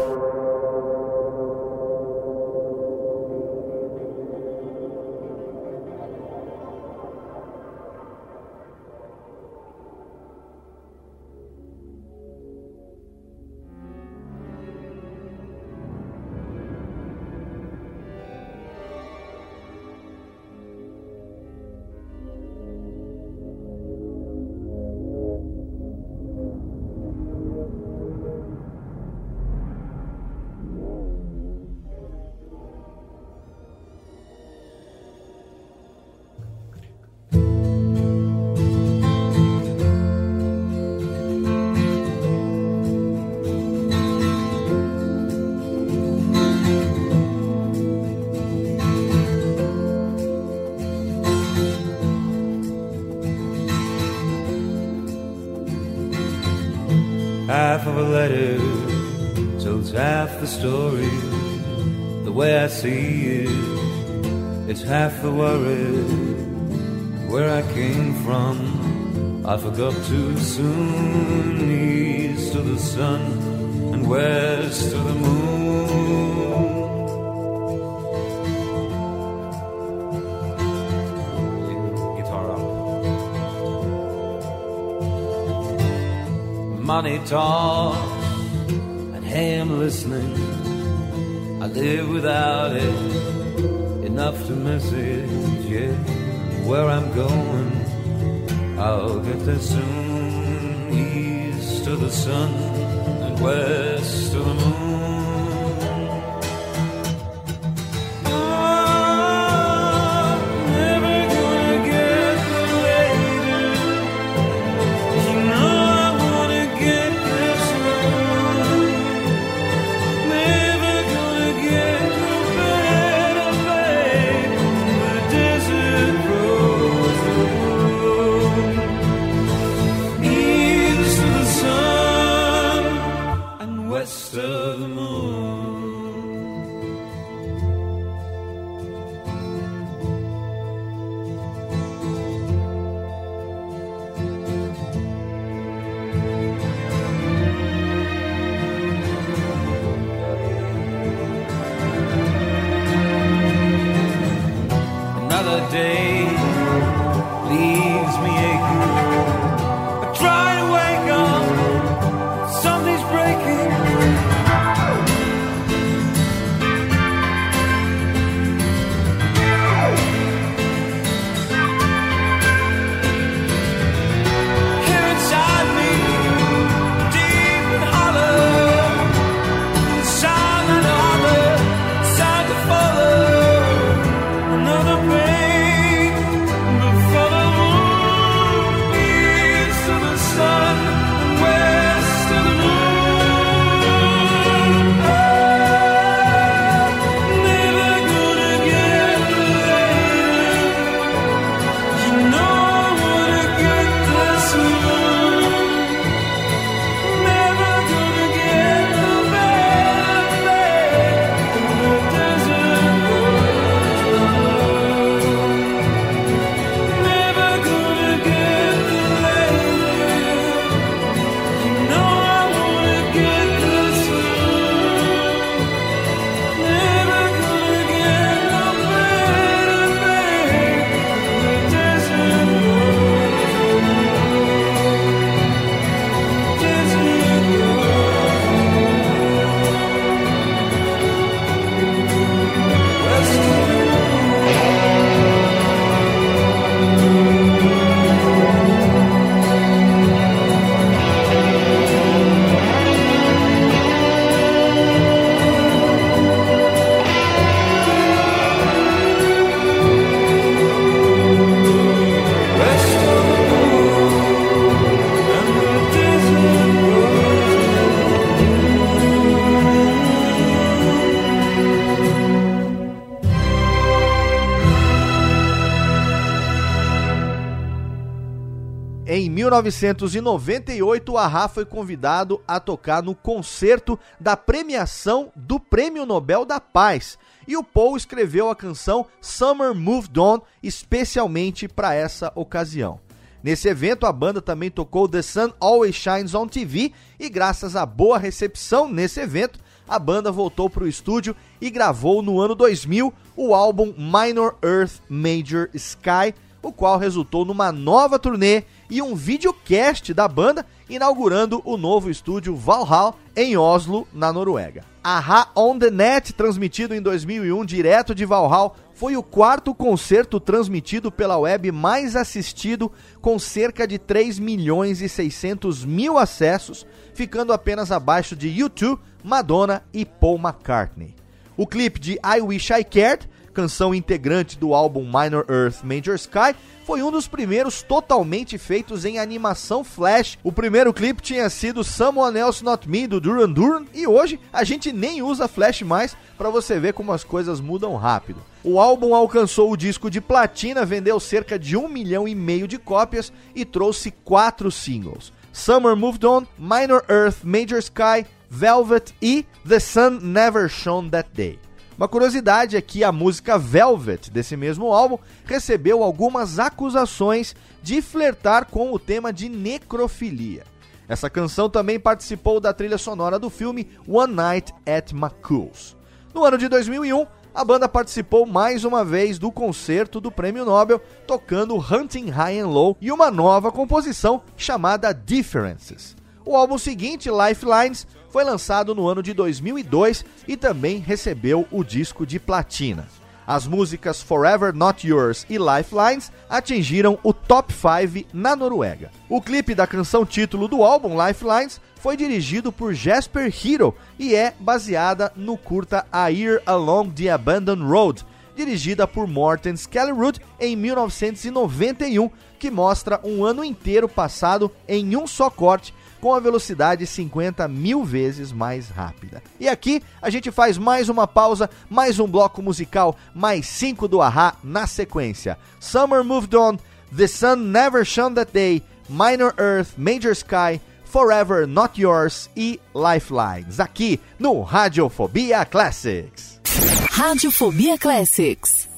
1998, o Ahá foi convidado a tocar no concerto da premiação do Prêmio Nobel da Paz. E o Paul escreveu a canção Summer Moved On especialmente para essa ocasião. Nesse evento, a banda também tocou The Sun Always Shines on TV e, graças à boa recepção nesse evento, a banda voltou para o estúdio e gravou no ano 2000 o álbum Minor Earth Major Sky, o qual resultou numa nova turnê e um videocast da banda inaugurando o novo estúdio Valhalla em Oslo, na Noruega. Aha On The Net, transmitido em 2001 direto de Valhalla, foi o quarto concerto transmitido pela web mais assistido, com cerca de 3 milhões e 600 mil acessos, ficando apenas abaixo de U2, Madonna e Paul McCartney. O clipe de I Wish I Cared, canção integrante do álbum Minor Earth Major Sky, foi um dos primeiros totalmente feitos em animação flash. O primeiro clipe tinha sido Someone Else Not Me do Duran Duran e hoje a gente nem usa flash mais para você ver como as coisas mudam rápido. O álbum alcançou o disco de platina, vendeu cerca de um milhão e meio de cópias e trouxe quatro singles. Summer Moved On, Minor Earth, Major Sky, Velvet e The Sun Never Shone That Day. Uma curiosidade é que a música Velvet desse mesmo álbum recebeu algumas acusações de flertar com o tema de necrofilia. Essa canção também participou da trilha sonora do filme One Night at McCool's. No ano de 2001, a banda participou mais uma vez do concerto do Prêmio Nobel, tocando Hunting High and Low e uma nova composição chamada Differences. O álbum seguinte, Lifelines, foi lançado no ano de 2002 e também recebeu o disco de platina. As músicas Forever Not Yours e Lifelines atingiram o top 5 na Noruega. O clipe da canção título do álbum, Lifelines, foi dirigido por Jasper Hero e é baseada no curta A Year Along the Abandoned Road, dirigida por Morten Skellerud em 1991, que mostra um ano inteiro passado em um só corte com a velocidade 50 mil vezes mais rápida. E aqui a gente faz mais uma pausa, mais um bloco musical, mais cinco do Ahá na sequência. Summer Moved On, The Sun Never Shone That Day, Minor Earth, Major Sky, Forever Not Yours e Lifelines, aqui no Radiofobia Classics. Radiofobia Classics.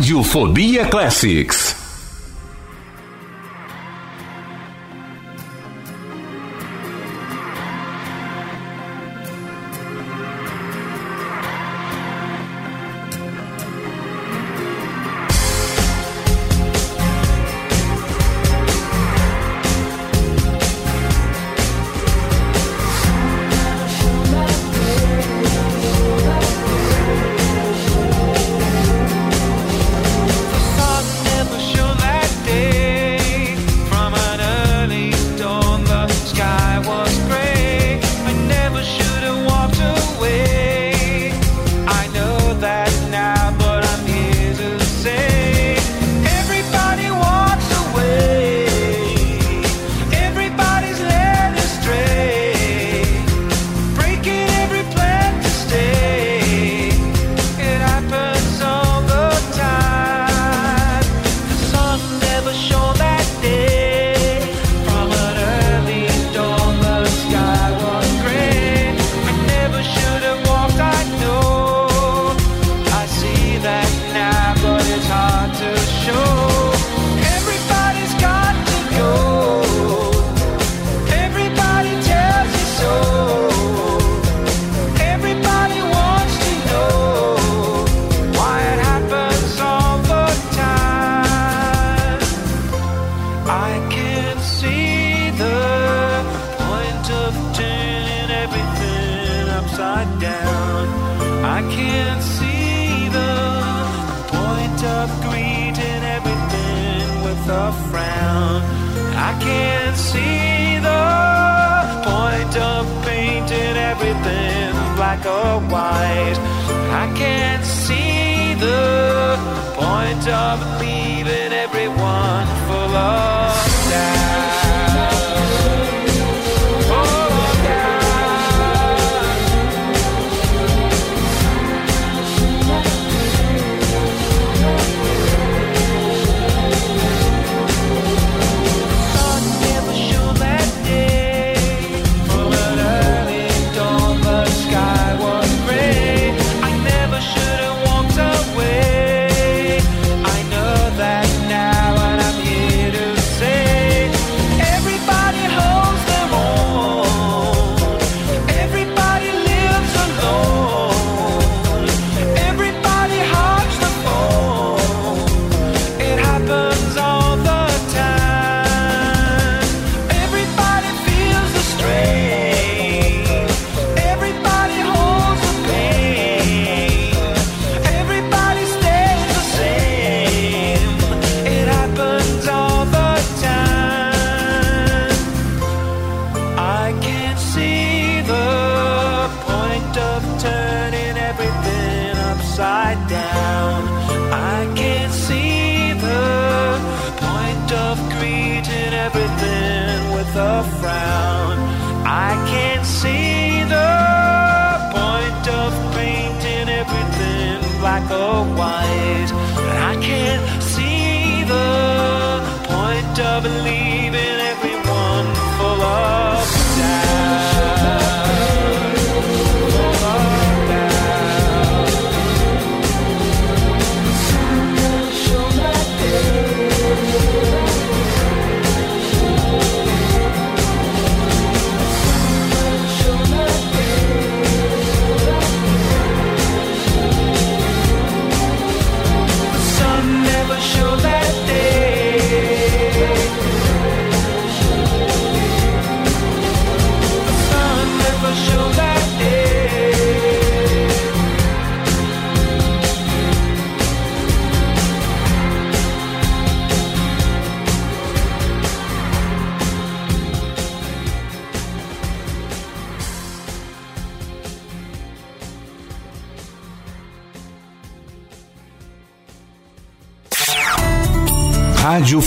Radiofobia Classics.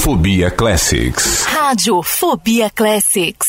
Radiofobia Classics. Radiofobia Classics.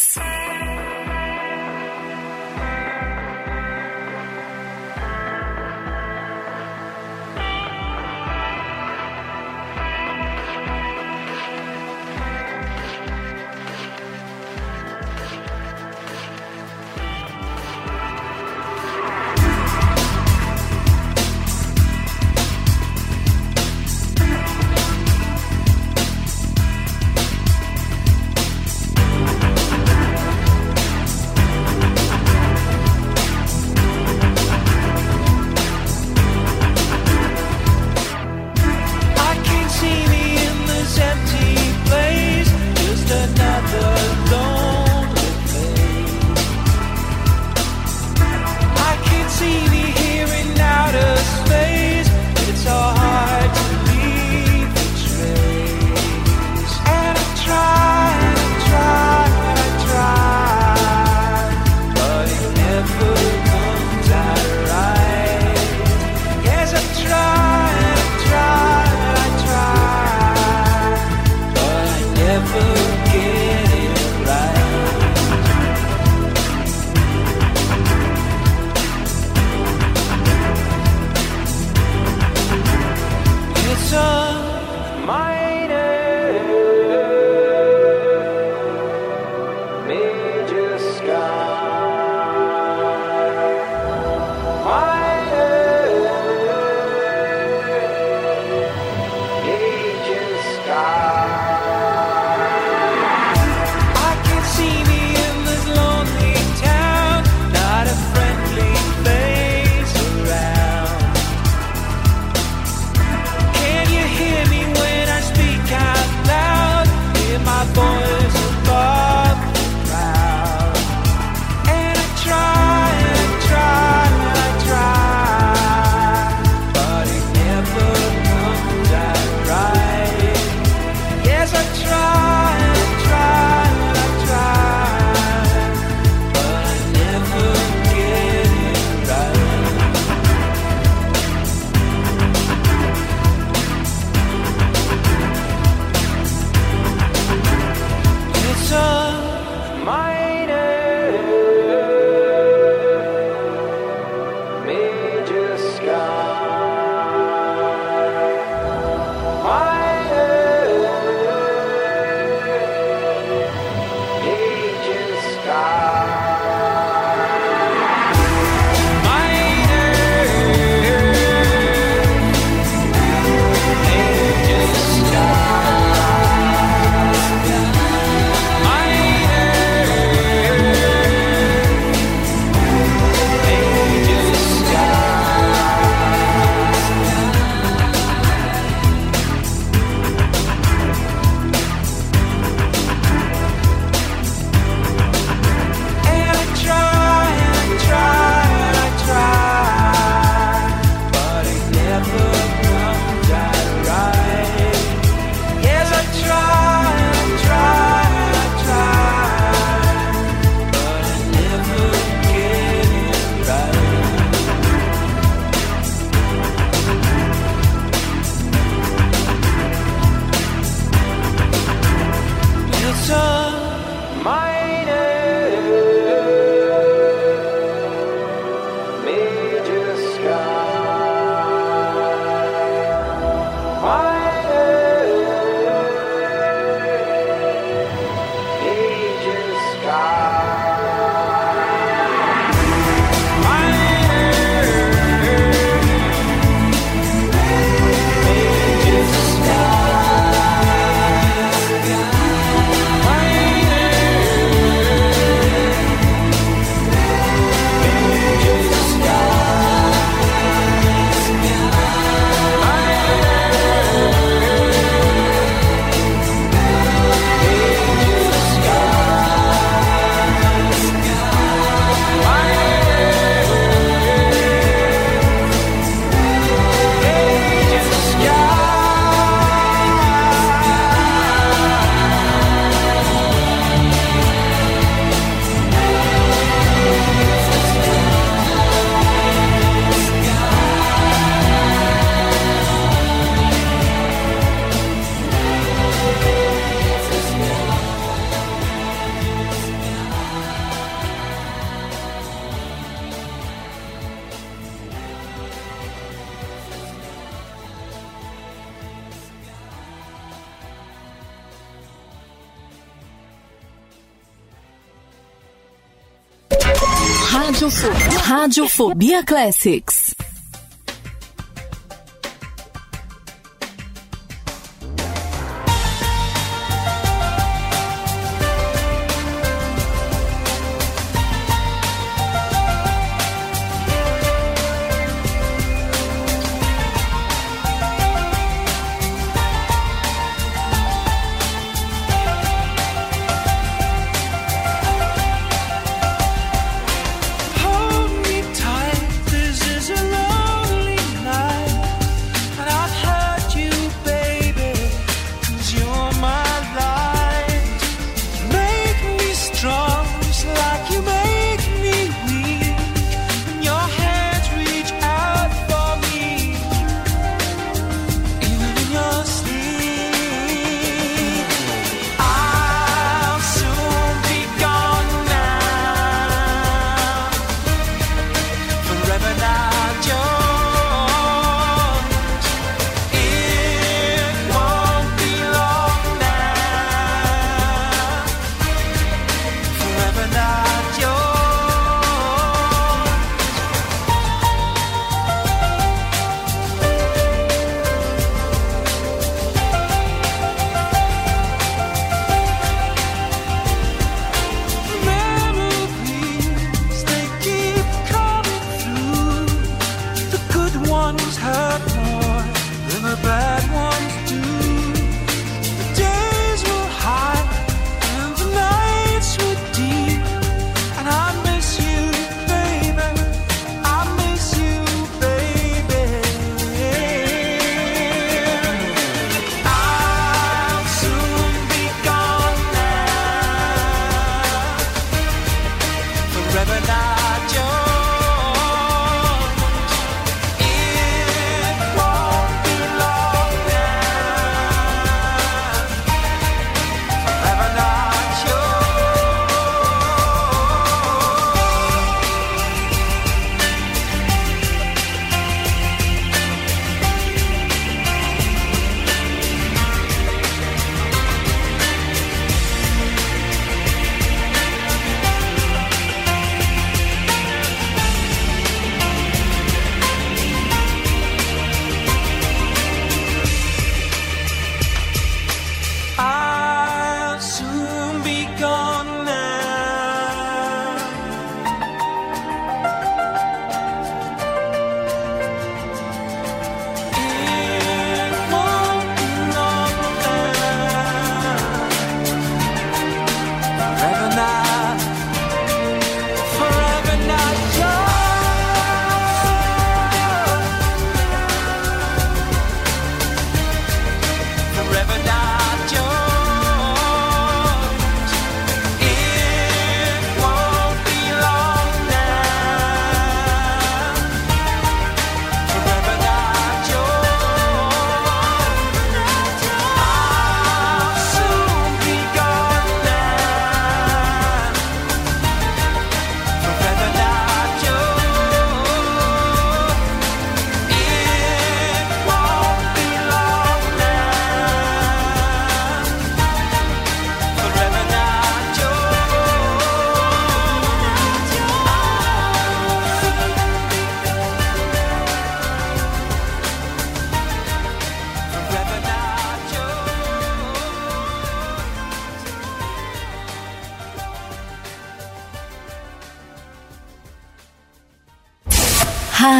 Radiofobia, Classics.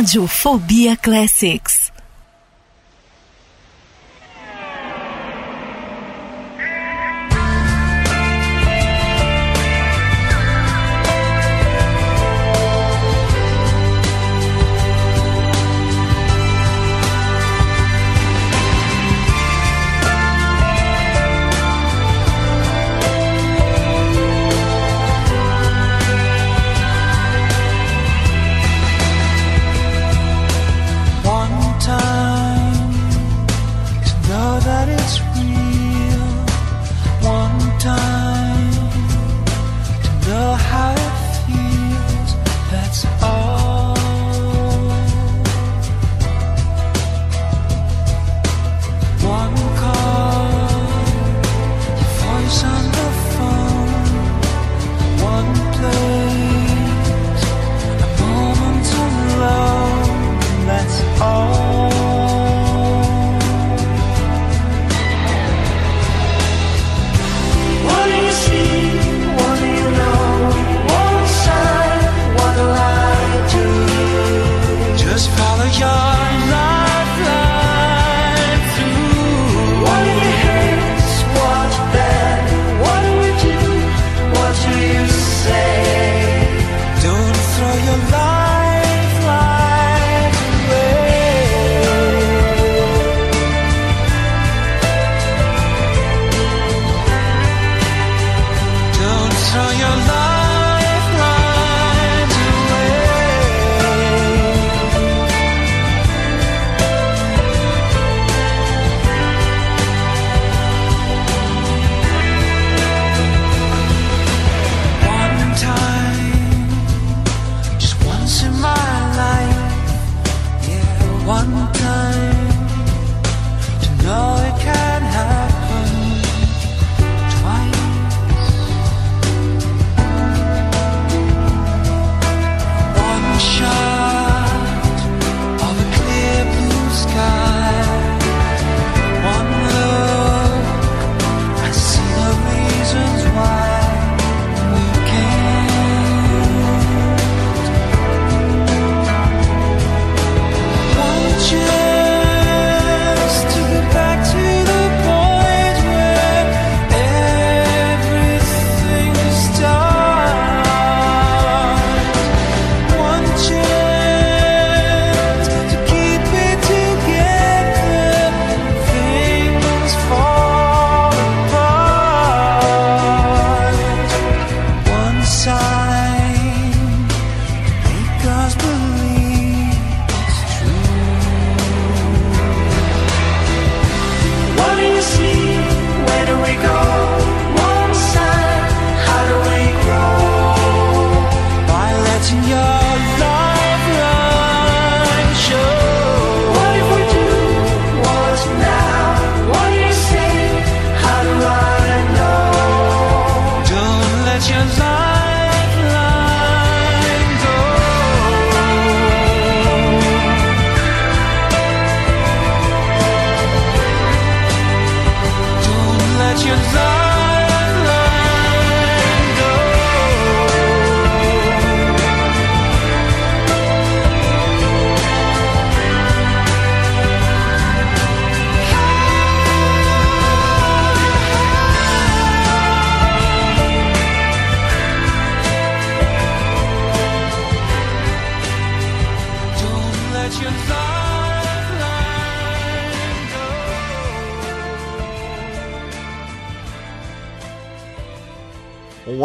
Rádio Fobia Classics.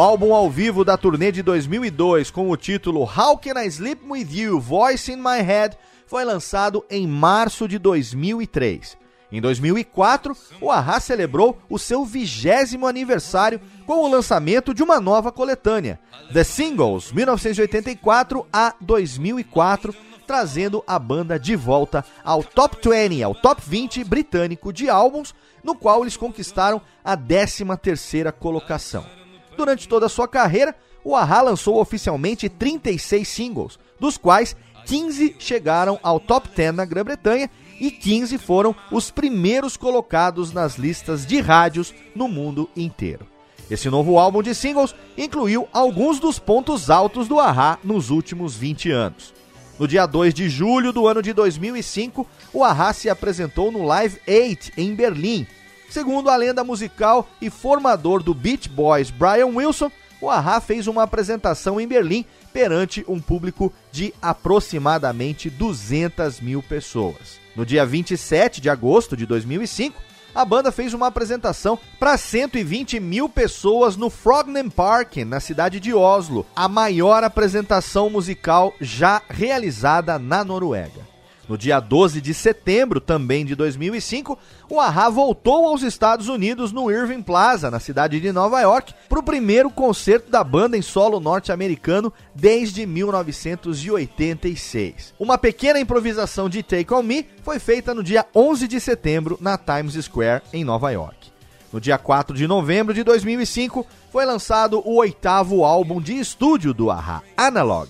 Álbum ao vivo da turnê de 2002 com o título How Can I Sleep With You? Voice in My Head foi lançado em março de 2003. Em 2004, o Ahá celebrou o seu vigésimo aniversário com o lançamento de uma nova coletânea, The Singles 1984 a 2004, trazendo a banda de volta ao Top 20, ao Top 20 britânico de álbuns, no qual eles conquistaram a 13ª colocação. Durante toda a sua carreira, o Ahá lançou oficialmente 36 singles, dos quais 15 chegaram ao top 10 na Grã-Bretanha e 15 foram os primeiros colocados nas listas de rádios no mundo inteiro. Esse novo álbum de singles incluiu alguns dos pontos altos do Ahá nos últimos 20 anos. No dia 2 de julho do ano de 2005, o Ahá se apresentou no Live 8 em Berlim. Segundo a lenda musical e formador do Beach Boys, Brian Wilson, o Ahá fez uma apresentação em Berlim perante um público de aproximadamente 200 mil pessoas. No dia 27 de agosto de 2005, a banda fez uma apresentação para 120 mil pessoas no Frogner Park, na cidade de Oslo, a maior apresentação musical já realizada na Noruega. No dia 12 de setembro, também de 2005, o Ahá voltou aos Estados Unidos no Irving Plaza, na cidade de Nova York, para o primeiro concerto da banda em solo norte-americano desde 1986. Uma pequena improvisação de Take On Me foi feita no dia 11 de setembro na Times Square, em Nova York. No dia 4 de novembro de 2005, foi lançado o oitavo álbum de estúdio do Ahá, Analog.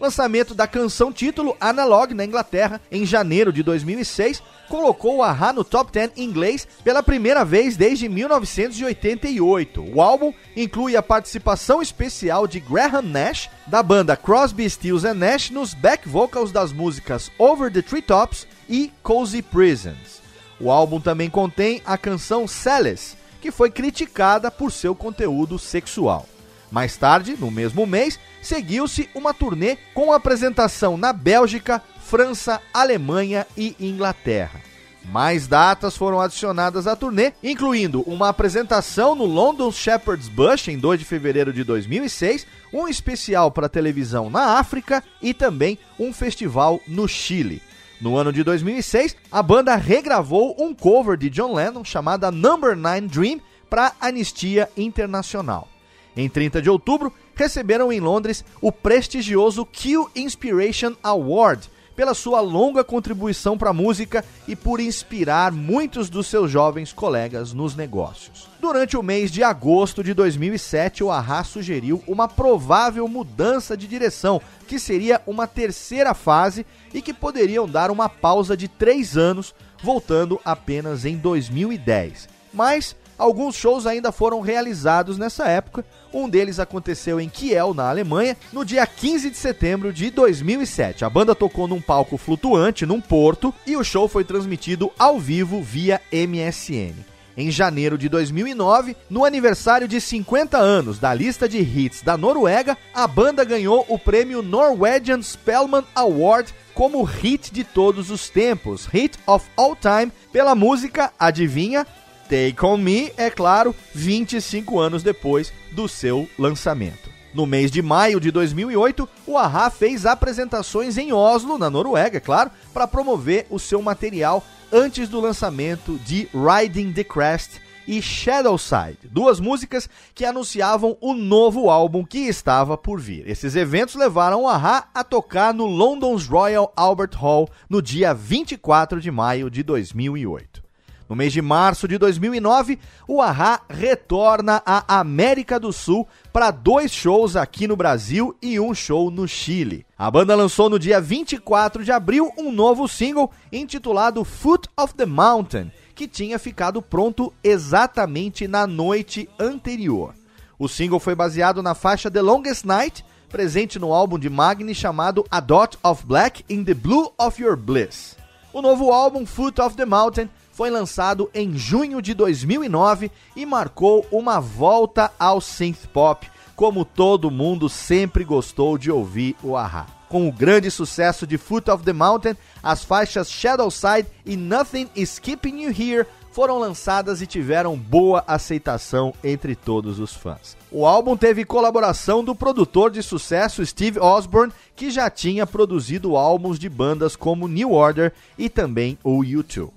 Lançamento da canção título Analog na Inglaterra em janeiro de 2006 colocou o Ahá no top 10 inglês pela primeira vez desde 1988. O álbum inclui a participação especial de Graham Nash da banda Crosby, Stills and Nash nos back vocals das músicas Over the Treetops e Cozy Prisons. O álbum também contém a canção Celes, que foi criticada por seu conteúdo sexual. Mais tarde, no mesmo mês, seguiu-se uma turnê com apresentação na Bélgica, França, Alemanha e Inglaterra. Mais datas foram adicionadas à turnê, incluindo uma apresentação no London Shepherd's Bush em 2 de fevereiro de 2006, um especial para televisão na África e também um festival no Chile. No ano de 2006, a banda regravou um cover de John Lennon chamada Number 9 Dream para Anistia Internacional. Em 30 de outubro, receberam em Londres o prestigioso Q Inspiration Award pela sua longa contribuição para a música e por inspirar muitos dos seus jovens colegas nos negócios. Durante o mês de agosto de 2007, o Ahá sugeriu uma provável mudança de direção, que seria uma terceira fase e que poderiam dar uma pausa de três anos, voltando apenas em 2010. Mas alguns shows ainda foram realizados nessa época, um deles aconteceu em Kiel, na Alemanha, no dia 15 de setembro de 2007. A banda tocou num palco flutuante num porto e o show foi transmitido ao vivo via MSN. Em janeiro de 2009, no aniversário de 50 anos da lista de hits da Noruega, a banda ganhou o prêmio Norwegian Spellman Award como hit de todos os tempos, Hit of All Time, pela música, adivinha, Take On Me, é claro, 25 anos depois do seu lançamento. No mês de maio de 2008, o Ahá fez apresentações em Oslo, na Noruega, é claro, para promover o seu material antes do lançamento de Riding the Crest e Shadowside, duas músicas que anunciavam o novo álbum que estava por vir. Esses eventos levaram o Ahá a tocar no London's Royal Albert Hall no dia 24 de maio de 2008. No mês de março de 2009, o Ahá retorna à América do Sul para dois shows aqui no Brasil e um show no Chile. A banda lançou no dia 24 de abril um novo single intitulado Foot of the Mountain, que tinha ficado pronto exatamente na noite anterior. O single foi baseado na faixa The Longest Night, presente no álbum de Magni chamado A Dot of Black in the Blue of Your Bliss. O novo álbum Foot of the Mountain foi lançado em junho de 2009 e marcou uma volta ao synth pop, como todo mundo sempre gostou de ouvir o Ahá. Com o grande sucesso de Foot of the Mountain, as faixas Shadowside e Nothing Is Keeping You Here foram lançadas e tiveram boa aceitação entre todos os fãs. O álbum teve colaboração do produtor de sucesso Steve Osborne, que já tinha produzido álbuns de bandas como New Order e também o U2.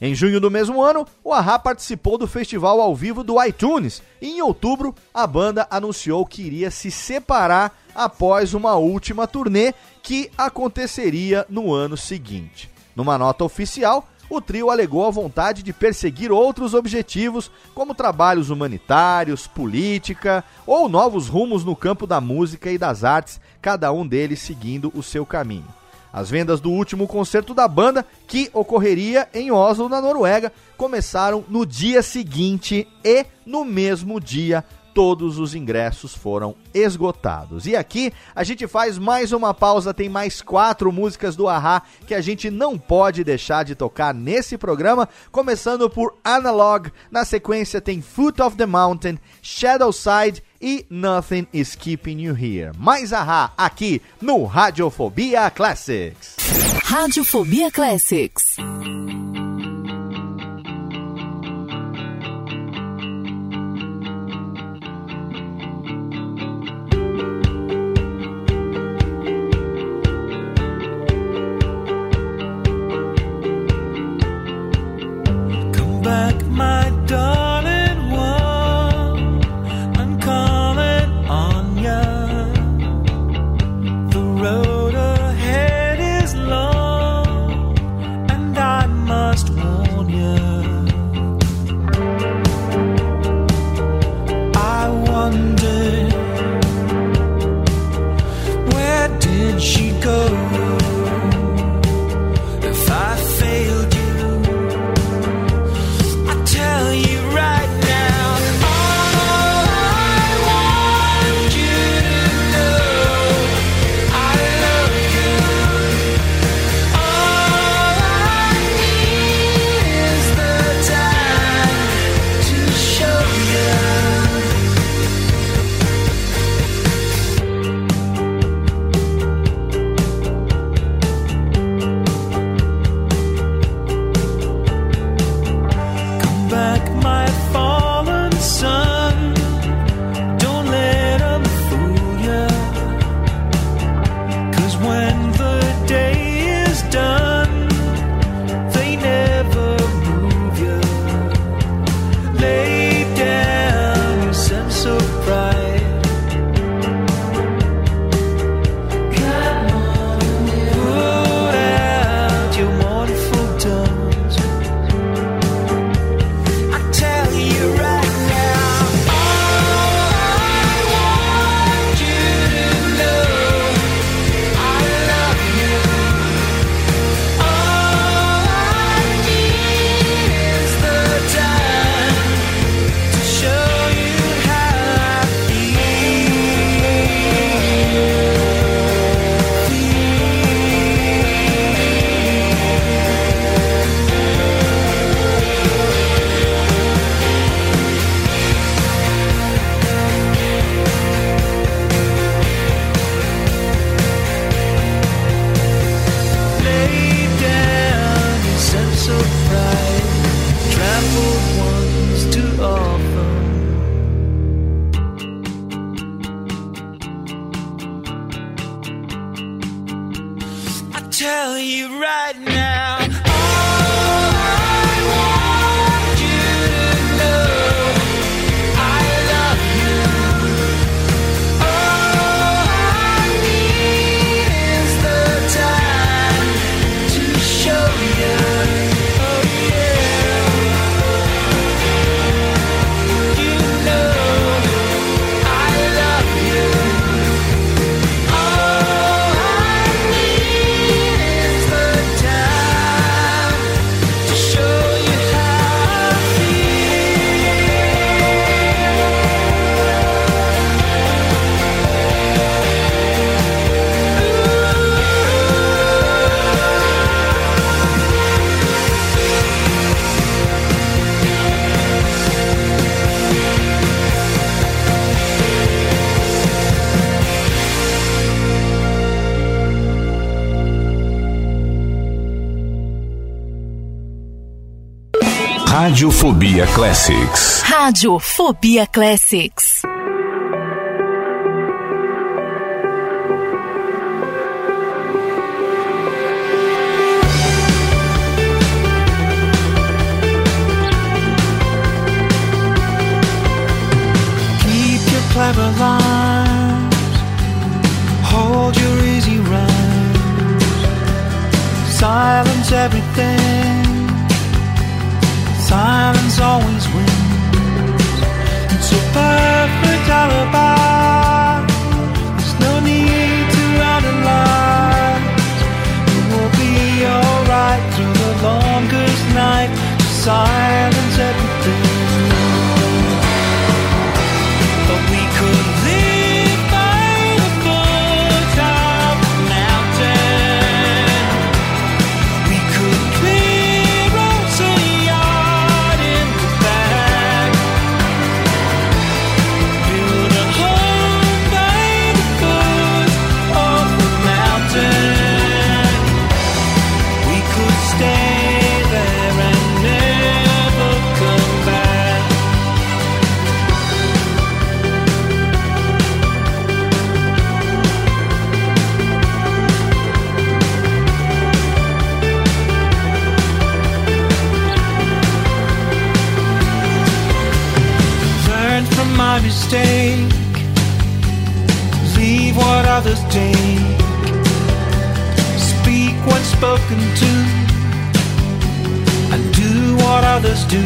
Em junho do mesmo ano, o Ahá participou do festival ao vivo do iTunes e em outubro a banda anunciou que iria se separar após uma última turnê que aconteceria no ano seguinte. Numa nota oficial, o trio alegou a vontade de perseguir outros objetivos, como trabalhos humanitários, política ou novos rumos no campo da música e das artes, cada um deles seguindo o seu caminho. As vendas do último concerto da banda, que ocorreria em Oslo, na Noruega, começaram no dia seguinte e, no mesmo dia, todos os ingressos foram esgotados. E aqui a gente faz mais uma pausa, tem mais quatro músicas do Ahá que a gente não pode deixar de tocar nesse programa, começando por Analog, na sequência tem Foot of the Mountain, Shadow Side e Nothing is Keeping You Here. Mais Ahá aqui no Radiofobia Classics. Radiofobia Classics. Radiofobia Classics. Radiofobia Classics. mistake. Leave what others take. Speak what's spoken to. And do what others do.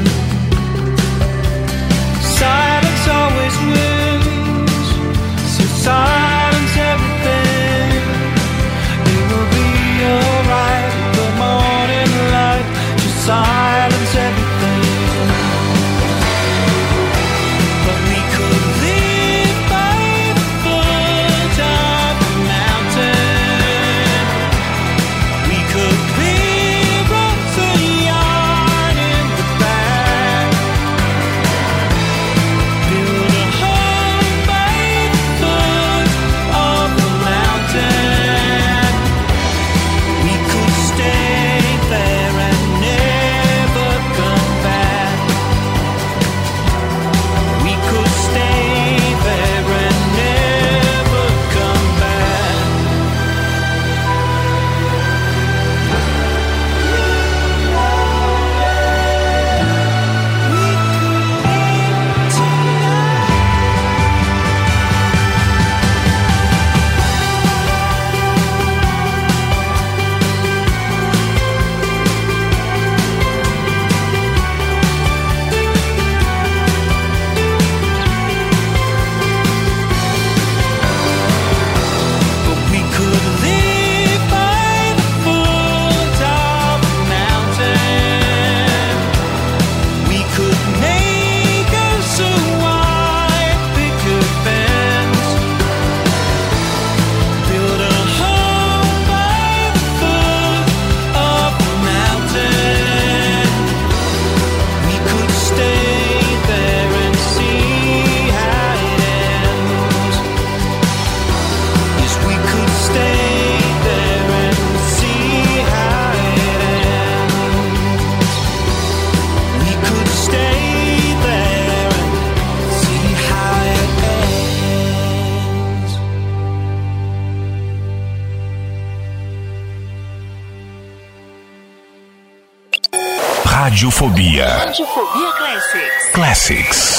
Silence always wins. So silence everything. It will be alright. The morning light. Just silence. Radiofobia. Radiofobia Classics. Classics.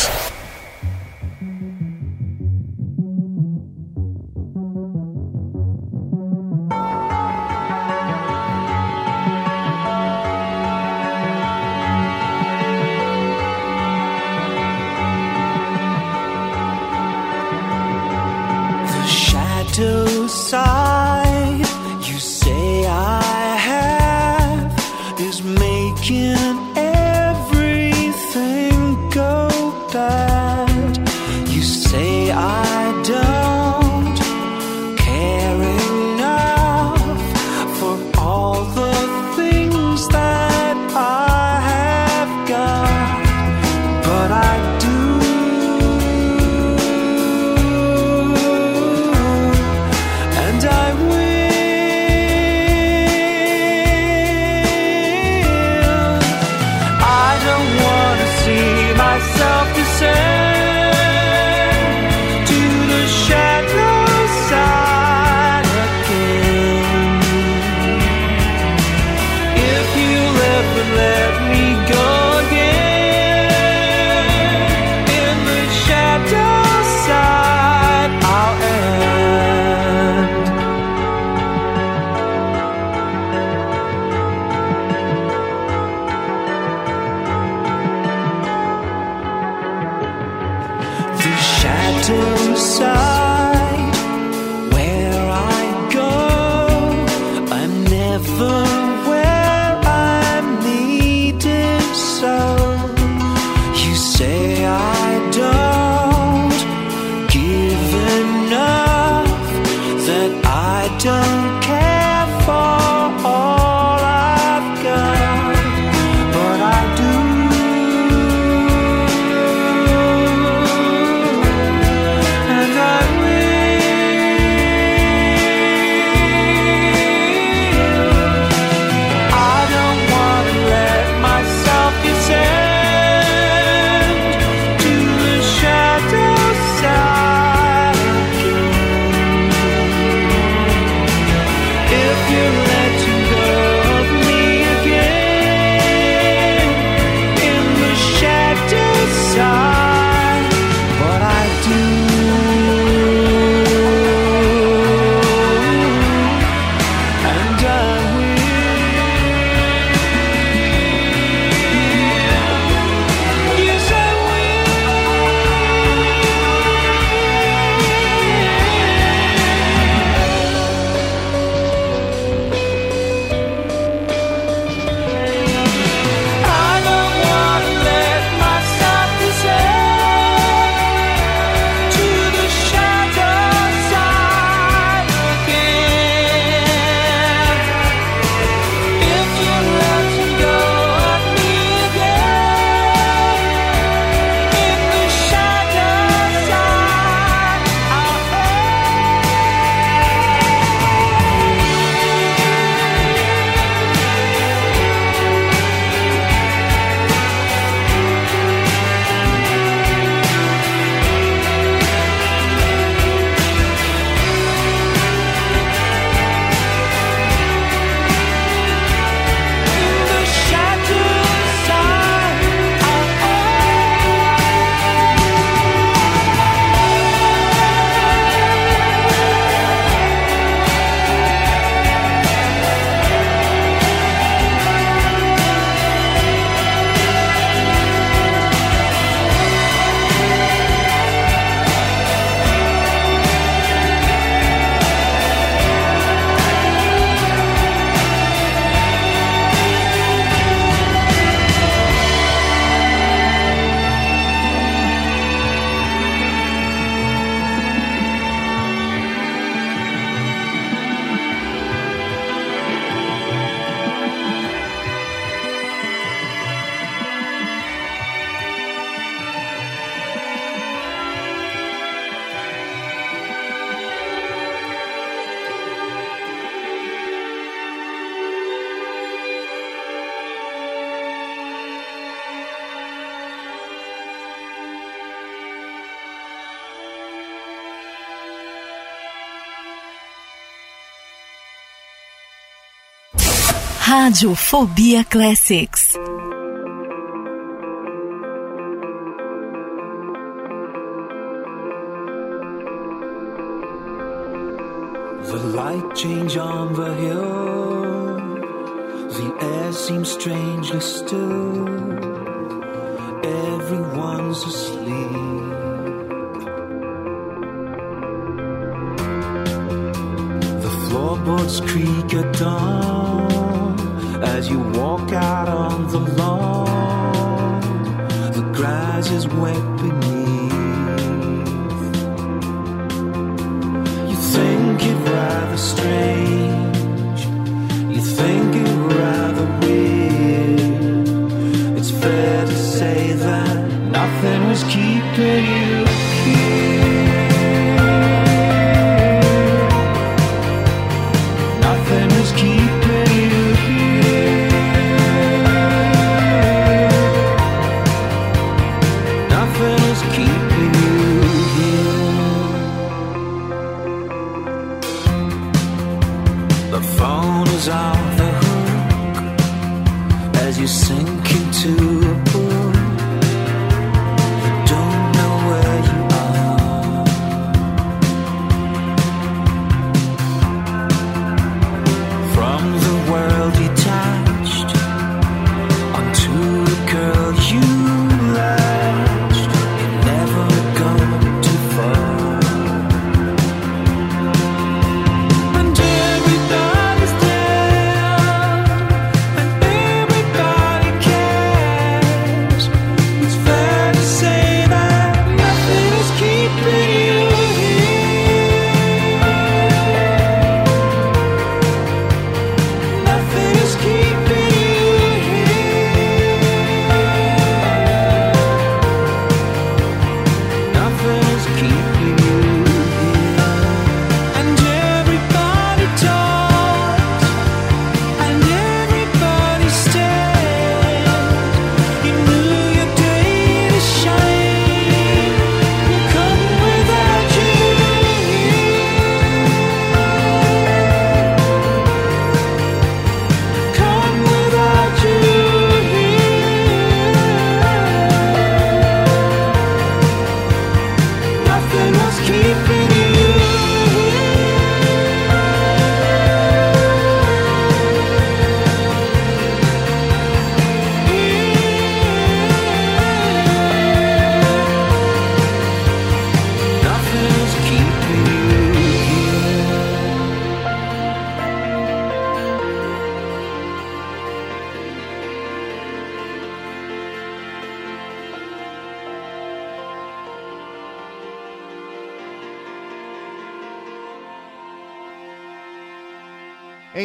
Rádio Fobia Classics.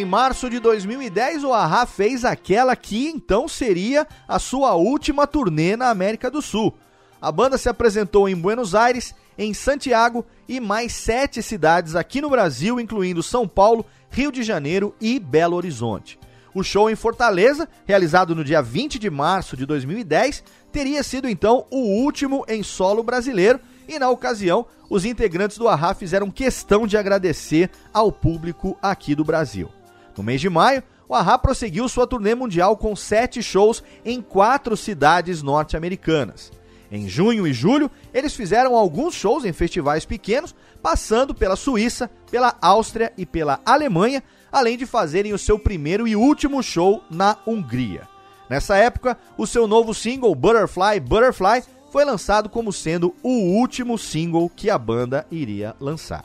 Março de 2010, o Ahá fez aquela que então seria a sua última turnê na América do Sul. A banda se apresentou em Buenos Aires, em Santiago e mais sete cidades aqui no Brasil, incluindo São Paulo, Rio de Janeiro e Belo Horizonte. O show em Fortaleza, realizado no dia 20 de março de 2010, teria sido então o último em solo brasileiro e na ocasião os integrantes do Ahá fizeram questão de agradecer ao público aqui do Brasil. No mês de maio, o Ahá prosseguiu sua turnê mundial com sete shows em quatro cidades norte-americanas. Em junho e julho, eles fizeram alguns shows em festivais pequenos, passando pela Suíça, pela Áustria e pela Alemanha, além de fazerem o seu primeiro e último show na Hungria. Nessa época, o seu novo single Butterfly Butterfly foi lançado como sendo o último single que a banda iria lançar.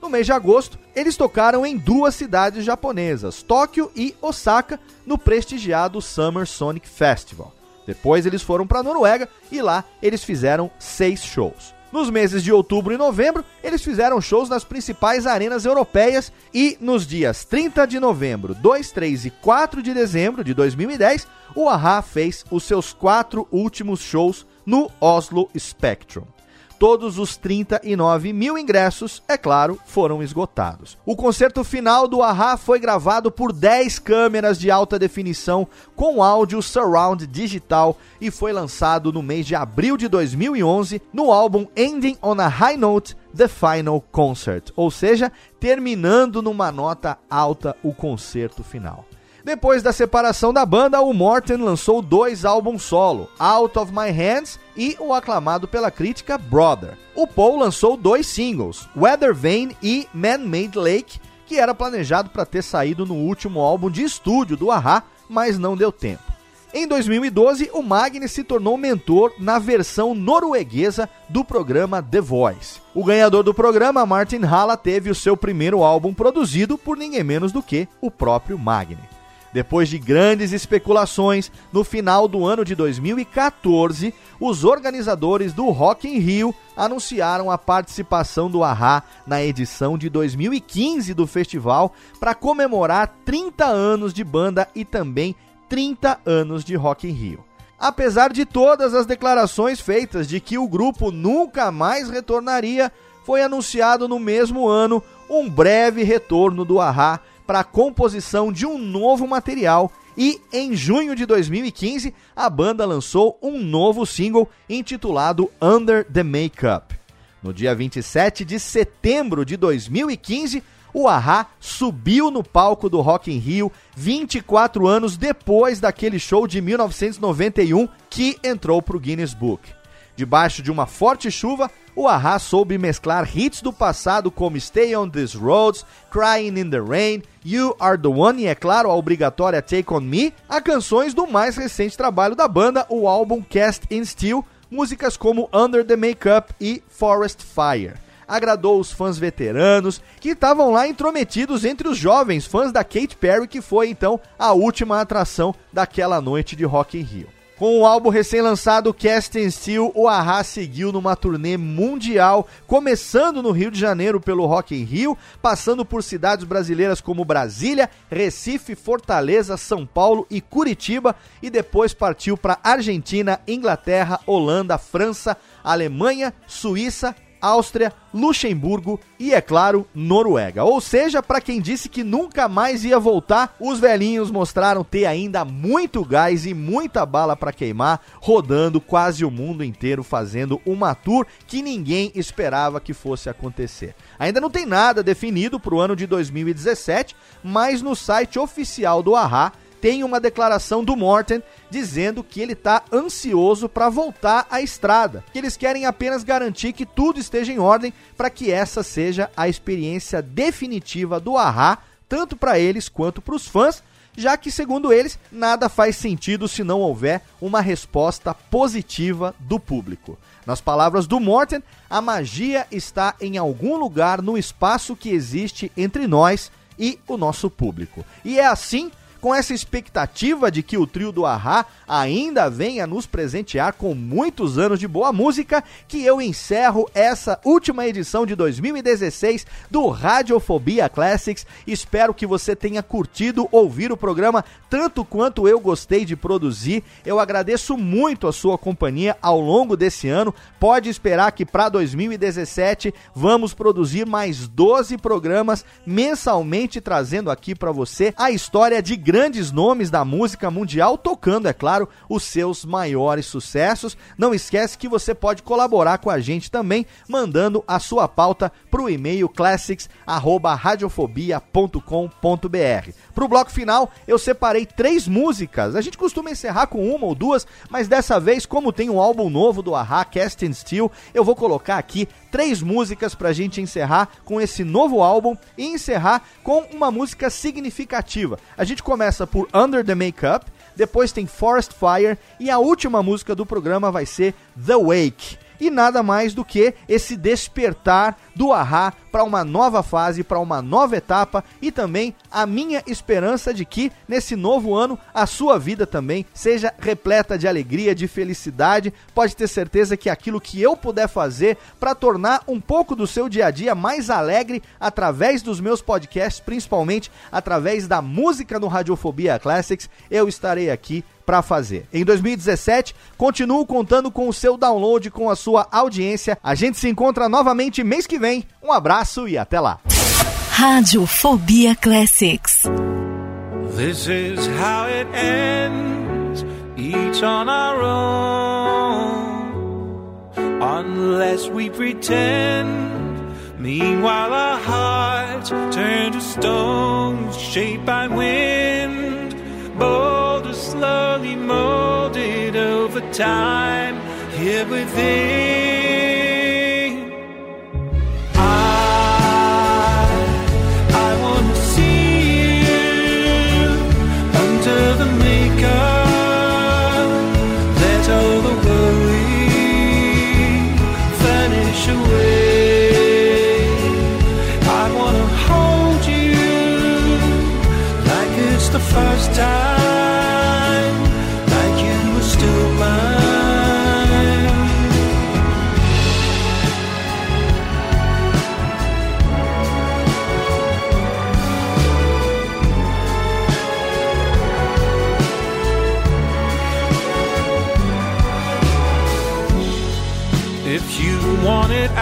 No mês de agosto, eles tocaram em duas cidades japonesas, Tóquio e Osaka, no prestigiado Summer Sonic Festival. Depois eles foram para a Noruega e lá eles fizeram seis shows. Nos meses de outubro e novembro, eles fizeram shows nas principais arenas europeias e nos dias 30 de novembro, 2, 3 e 4 de dezembro de 2010, o Ahá fez os seus quatro últimos shows no Oslo Spectrum. Todos os 39 mil ingressos, é claro, foram esgotados. O concerto final do Ahá foi gravado por 10 câmeras de alta definição com áudio surround digital e foi lançado no mês de abril de 2011 no álbum Ending on a High Note The Final Concert, ou seja, terminando numa nota alta o concerto final. Depois da separação da banda, o Morten lançou dois álbuns solo, Out of My Hands e o aclamado pela crítica Brother. O Paul lançou dois singles, Weather Vane e Man-Made Lake, que era planejado para ter saído no último álbum de estúdio do Ahá, mas não deu tempo. Em 2012, o Magni se tornou mentor na versão norueguesa do programa The Voice. O ganhador do programa, Martin Halla, teve o seu primeiro álbum produzido por ninguém menos do que o próprio Magni. Depois de grandes especulações, no final do ano de 2014, os organizadores do Rock in Rio anunciaram a participação do Ahá na edição de 2015 do festival para comemorar 30 anos de banda e também 30 anos de Rock in Rio. Apesar de todas as declarações feitas de que o grupo nunca mais retornaria, foi anunciado no mesmo ano um breve retorno do Ahá para a composição de um novo material e em junho de 2015 a banda lançou um novo single intitulado Under the Makeup. No dia 27 de setembro de 2015, o Ahá subiu no palco do Rock in Rio 24 anos depois daquele show de 1991 que entrou para o Guinness Book. Debaixo de uma forte chuva, o Ahá soube mesclar hits do passado como Stay on These Roads, Crying in the Rain, You Are the One e, é claro, a obrigatória Take on Me, a canções do mais recente trabalho da banda, o álbum Cast in Steel, músicas como Under the Makeup e Forest Fire. Agradou os fãs veteranos que estavam lá intrometidos entre os jovens fãs da Katy Perry, que foi então a última atração daquela noite de Rock in Rio. Com o álbum recém-lançado Cast in Steel, o Ahá seguiu numa turnê mundial, começando no Rio de Janeiro pelo Rock in Rio, passando por cidades brasileiras como Brasília, Recife, Fortaleza, São Paulo e Curitiba, e depois partiu para Argentina, Inglaterra, Holanda, França, Alemanha, Suíça, Áustria, Luxemburgo e, é claro, Noruega. Ou seja, para quem disse que nunca mais ia voltar, os velhinhos mostraram ter ainda muito gás e muita bala para queimar, rodando quase o mundo inteiro fazendo uma tour que ninguém esperava que fosse acontecer. Ainda não tem nada definido para o ano de 2017, mas no site oficial do Ahá tem uma declaração do Morten dizendo que ele está ansioso para voltar à estrada, que eles querem apenas garantir que tudo esteja em ordem para que essa seja a experiência definitiva do Ahá, tanto para eles quanto para os fãs, já que, segundo eles, nada faz sentido se não houver uma resposta positiva do público. Nas palavras do Morten, a magia está em algum lugar no espaço que existe entre nós e o nosso público. E é assim com essa expectativa de que o trio do Ahá ainda venha nos presentear com muitos anos de boa música, que eu encerro essa última edição de 2016 do Radiofobia Classics. Espero que você tenha curtido ouvir o programa tanto quanto eu gostei de produzir. Eu agradeço muito a sua companhia ao longo desse ano. Pode esperar que para 2017 vamos produzir mais 12 programas mensalmente trazendo aqui para você a história de grandes nomes da música mundial, tocando, é claro, os seus maiores sucessos. Não esquece que você pode colaborar com a gente também, mandando a sua pauta para o e-mail classics@radiofobia.com.br. Para o bloco final, eu separei três músicas. A gente costuma encerrar com uma ou duas, mas dessa vez, como tem um álbum novo do Ahá, Cast in Steel, eu vou colocar aqui três músicas pra gente encerrar com esse novo álbum e encerrar com uma música significativa. A gente começa por Under the Makeup, depois tem Forest Fire e a última música do programa vai ser The Wake. E nada mais do que esse despertar do Ahá para uma nova fase, para uma nova etapa e também a minha esperança de que nesse novo ano a sua vida também seja repleta de alegria, de felicidade. Pode ter certeza que aquilo que eu puder fazer para tornar um pouco do seu dia a dia mais alegre através dos meus podcasts, principalmente através da música no Radiofobia Classics, eu estarei aqui para fazer. Em 2017, continuo contando com o seu download, com a sua audiência. A gente se encontra novamente mês que vem. Um abraço e até lá. Radiofobia Classics. This is how it ends, each on our own. Unless we pretend. Meanwhile, our hearts turn to stone, shaped by wind. Slowly molded over time here within. It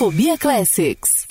Radiofobia Classics.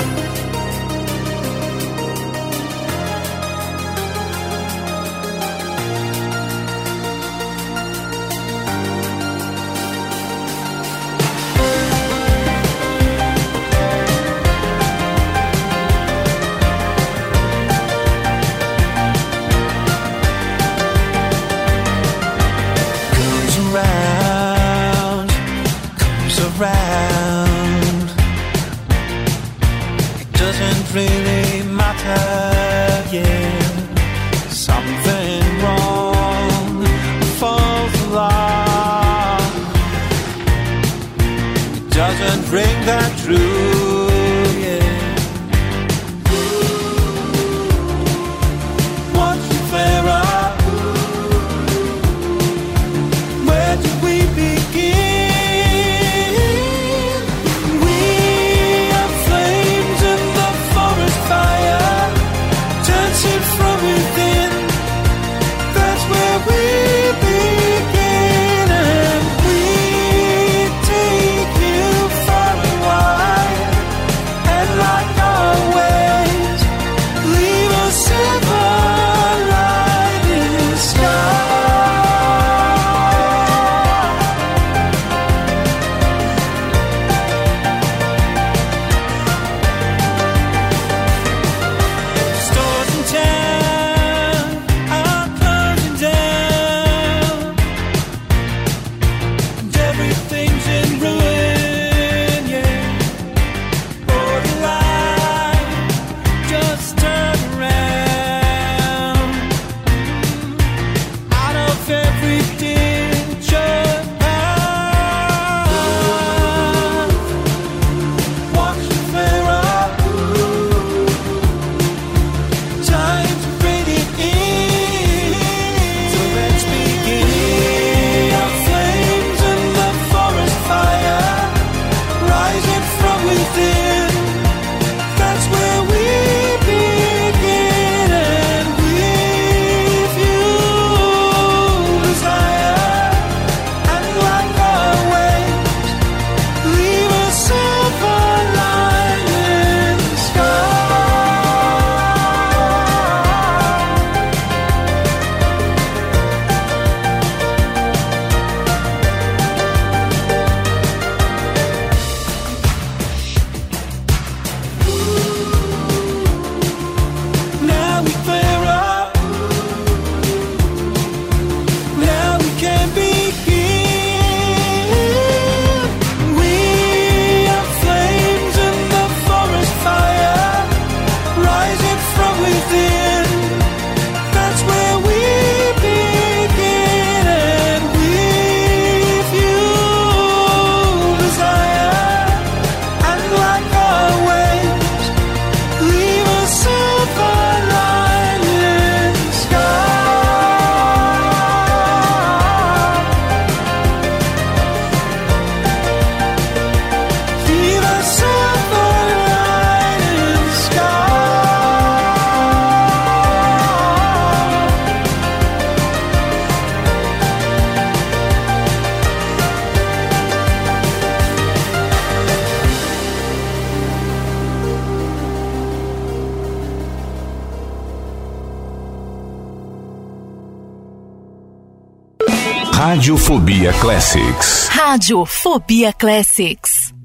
Radiofobia Classics. Radiofobia Classics.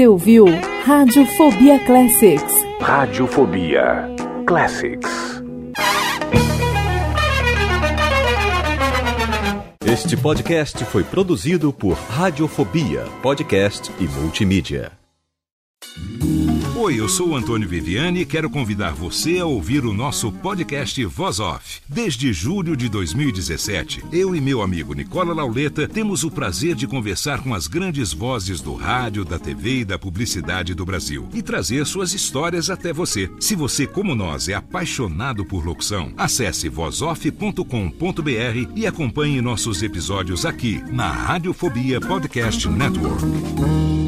Você ouviu Radiofobia Classics. Radiofobia Classics. Este podcast foi produzido por Radiofobia, podcast e multimídia. Oi, eu sou o Antônio Viviani e quero convidar você a ouvir o nosso podcast Voz Off. Desde julho de 2017, eu e meu amigo Nicola Lauleta temos o prazer de conversar com as grandes vozes do rádio, da TV e da publicidade do Brasil e trazer suas histórias até você. Se você, como nós, é apaixonado por locução, acesse vozoff.com.br e acompanhe nossos episódios aqui na Radiofobia Podcast Network.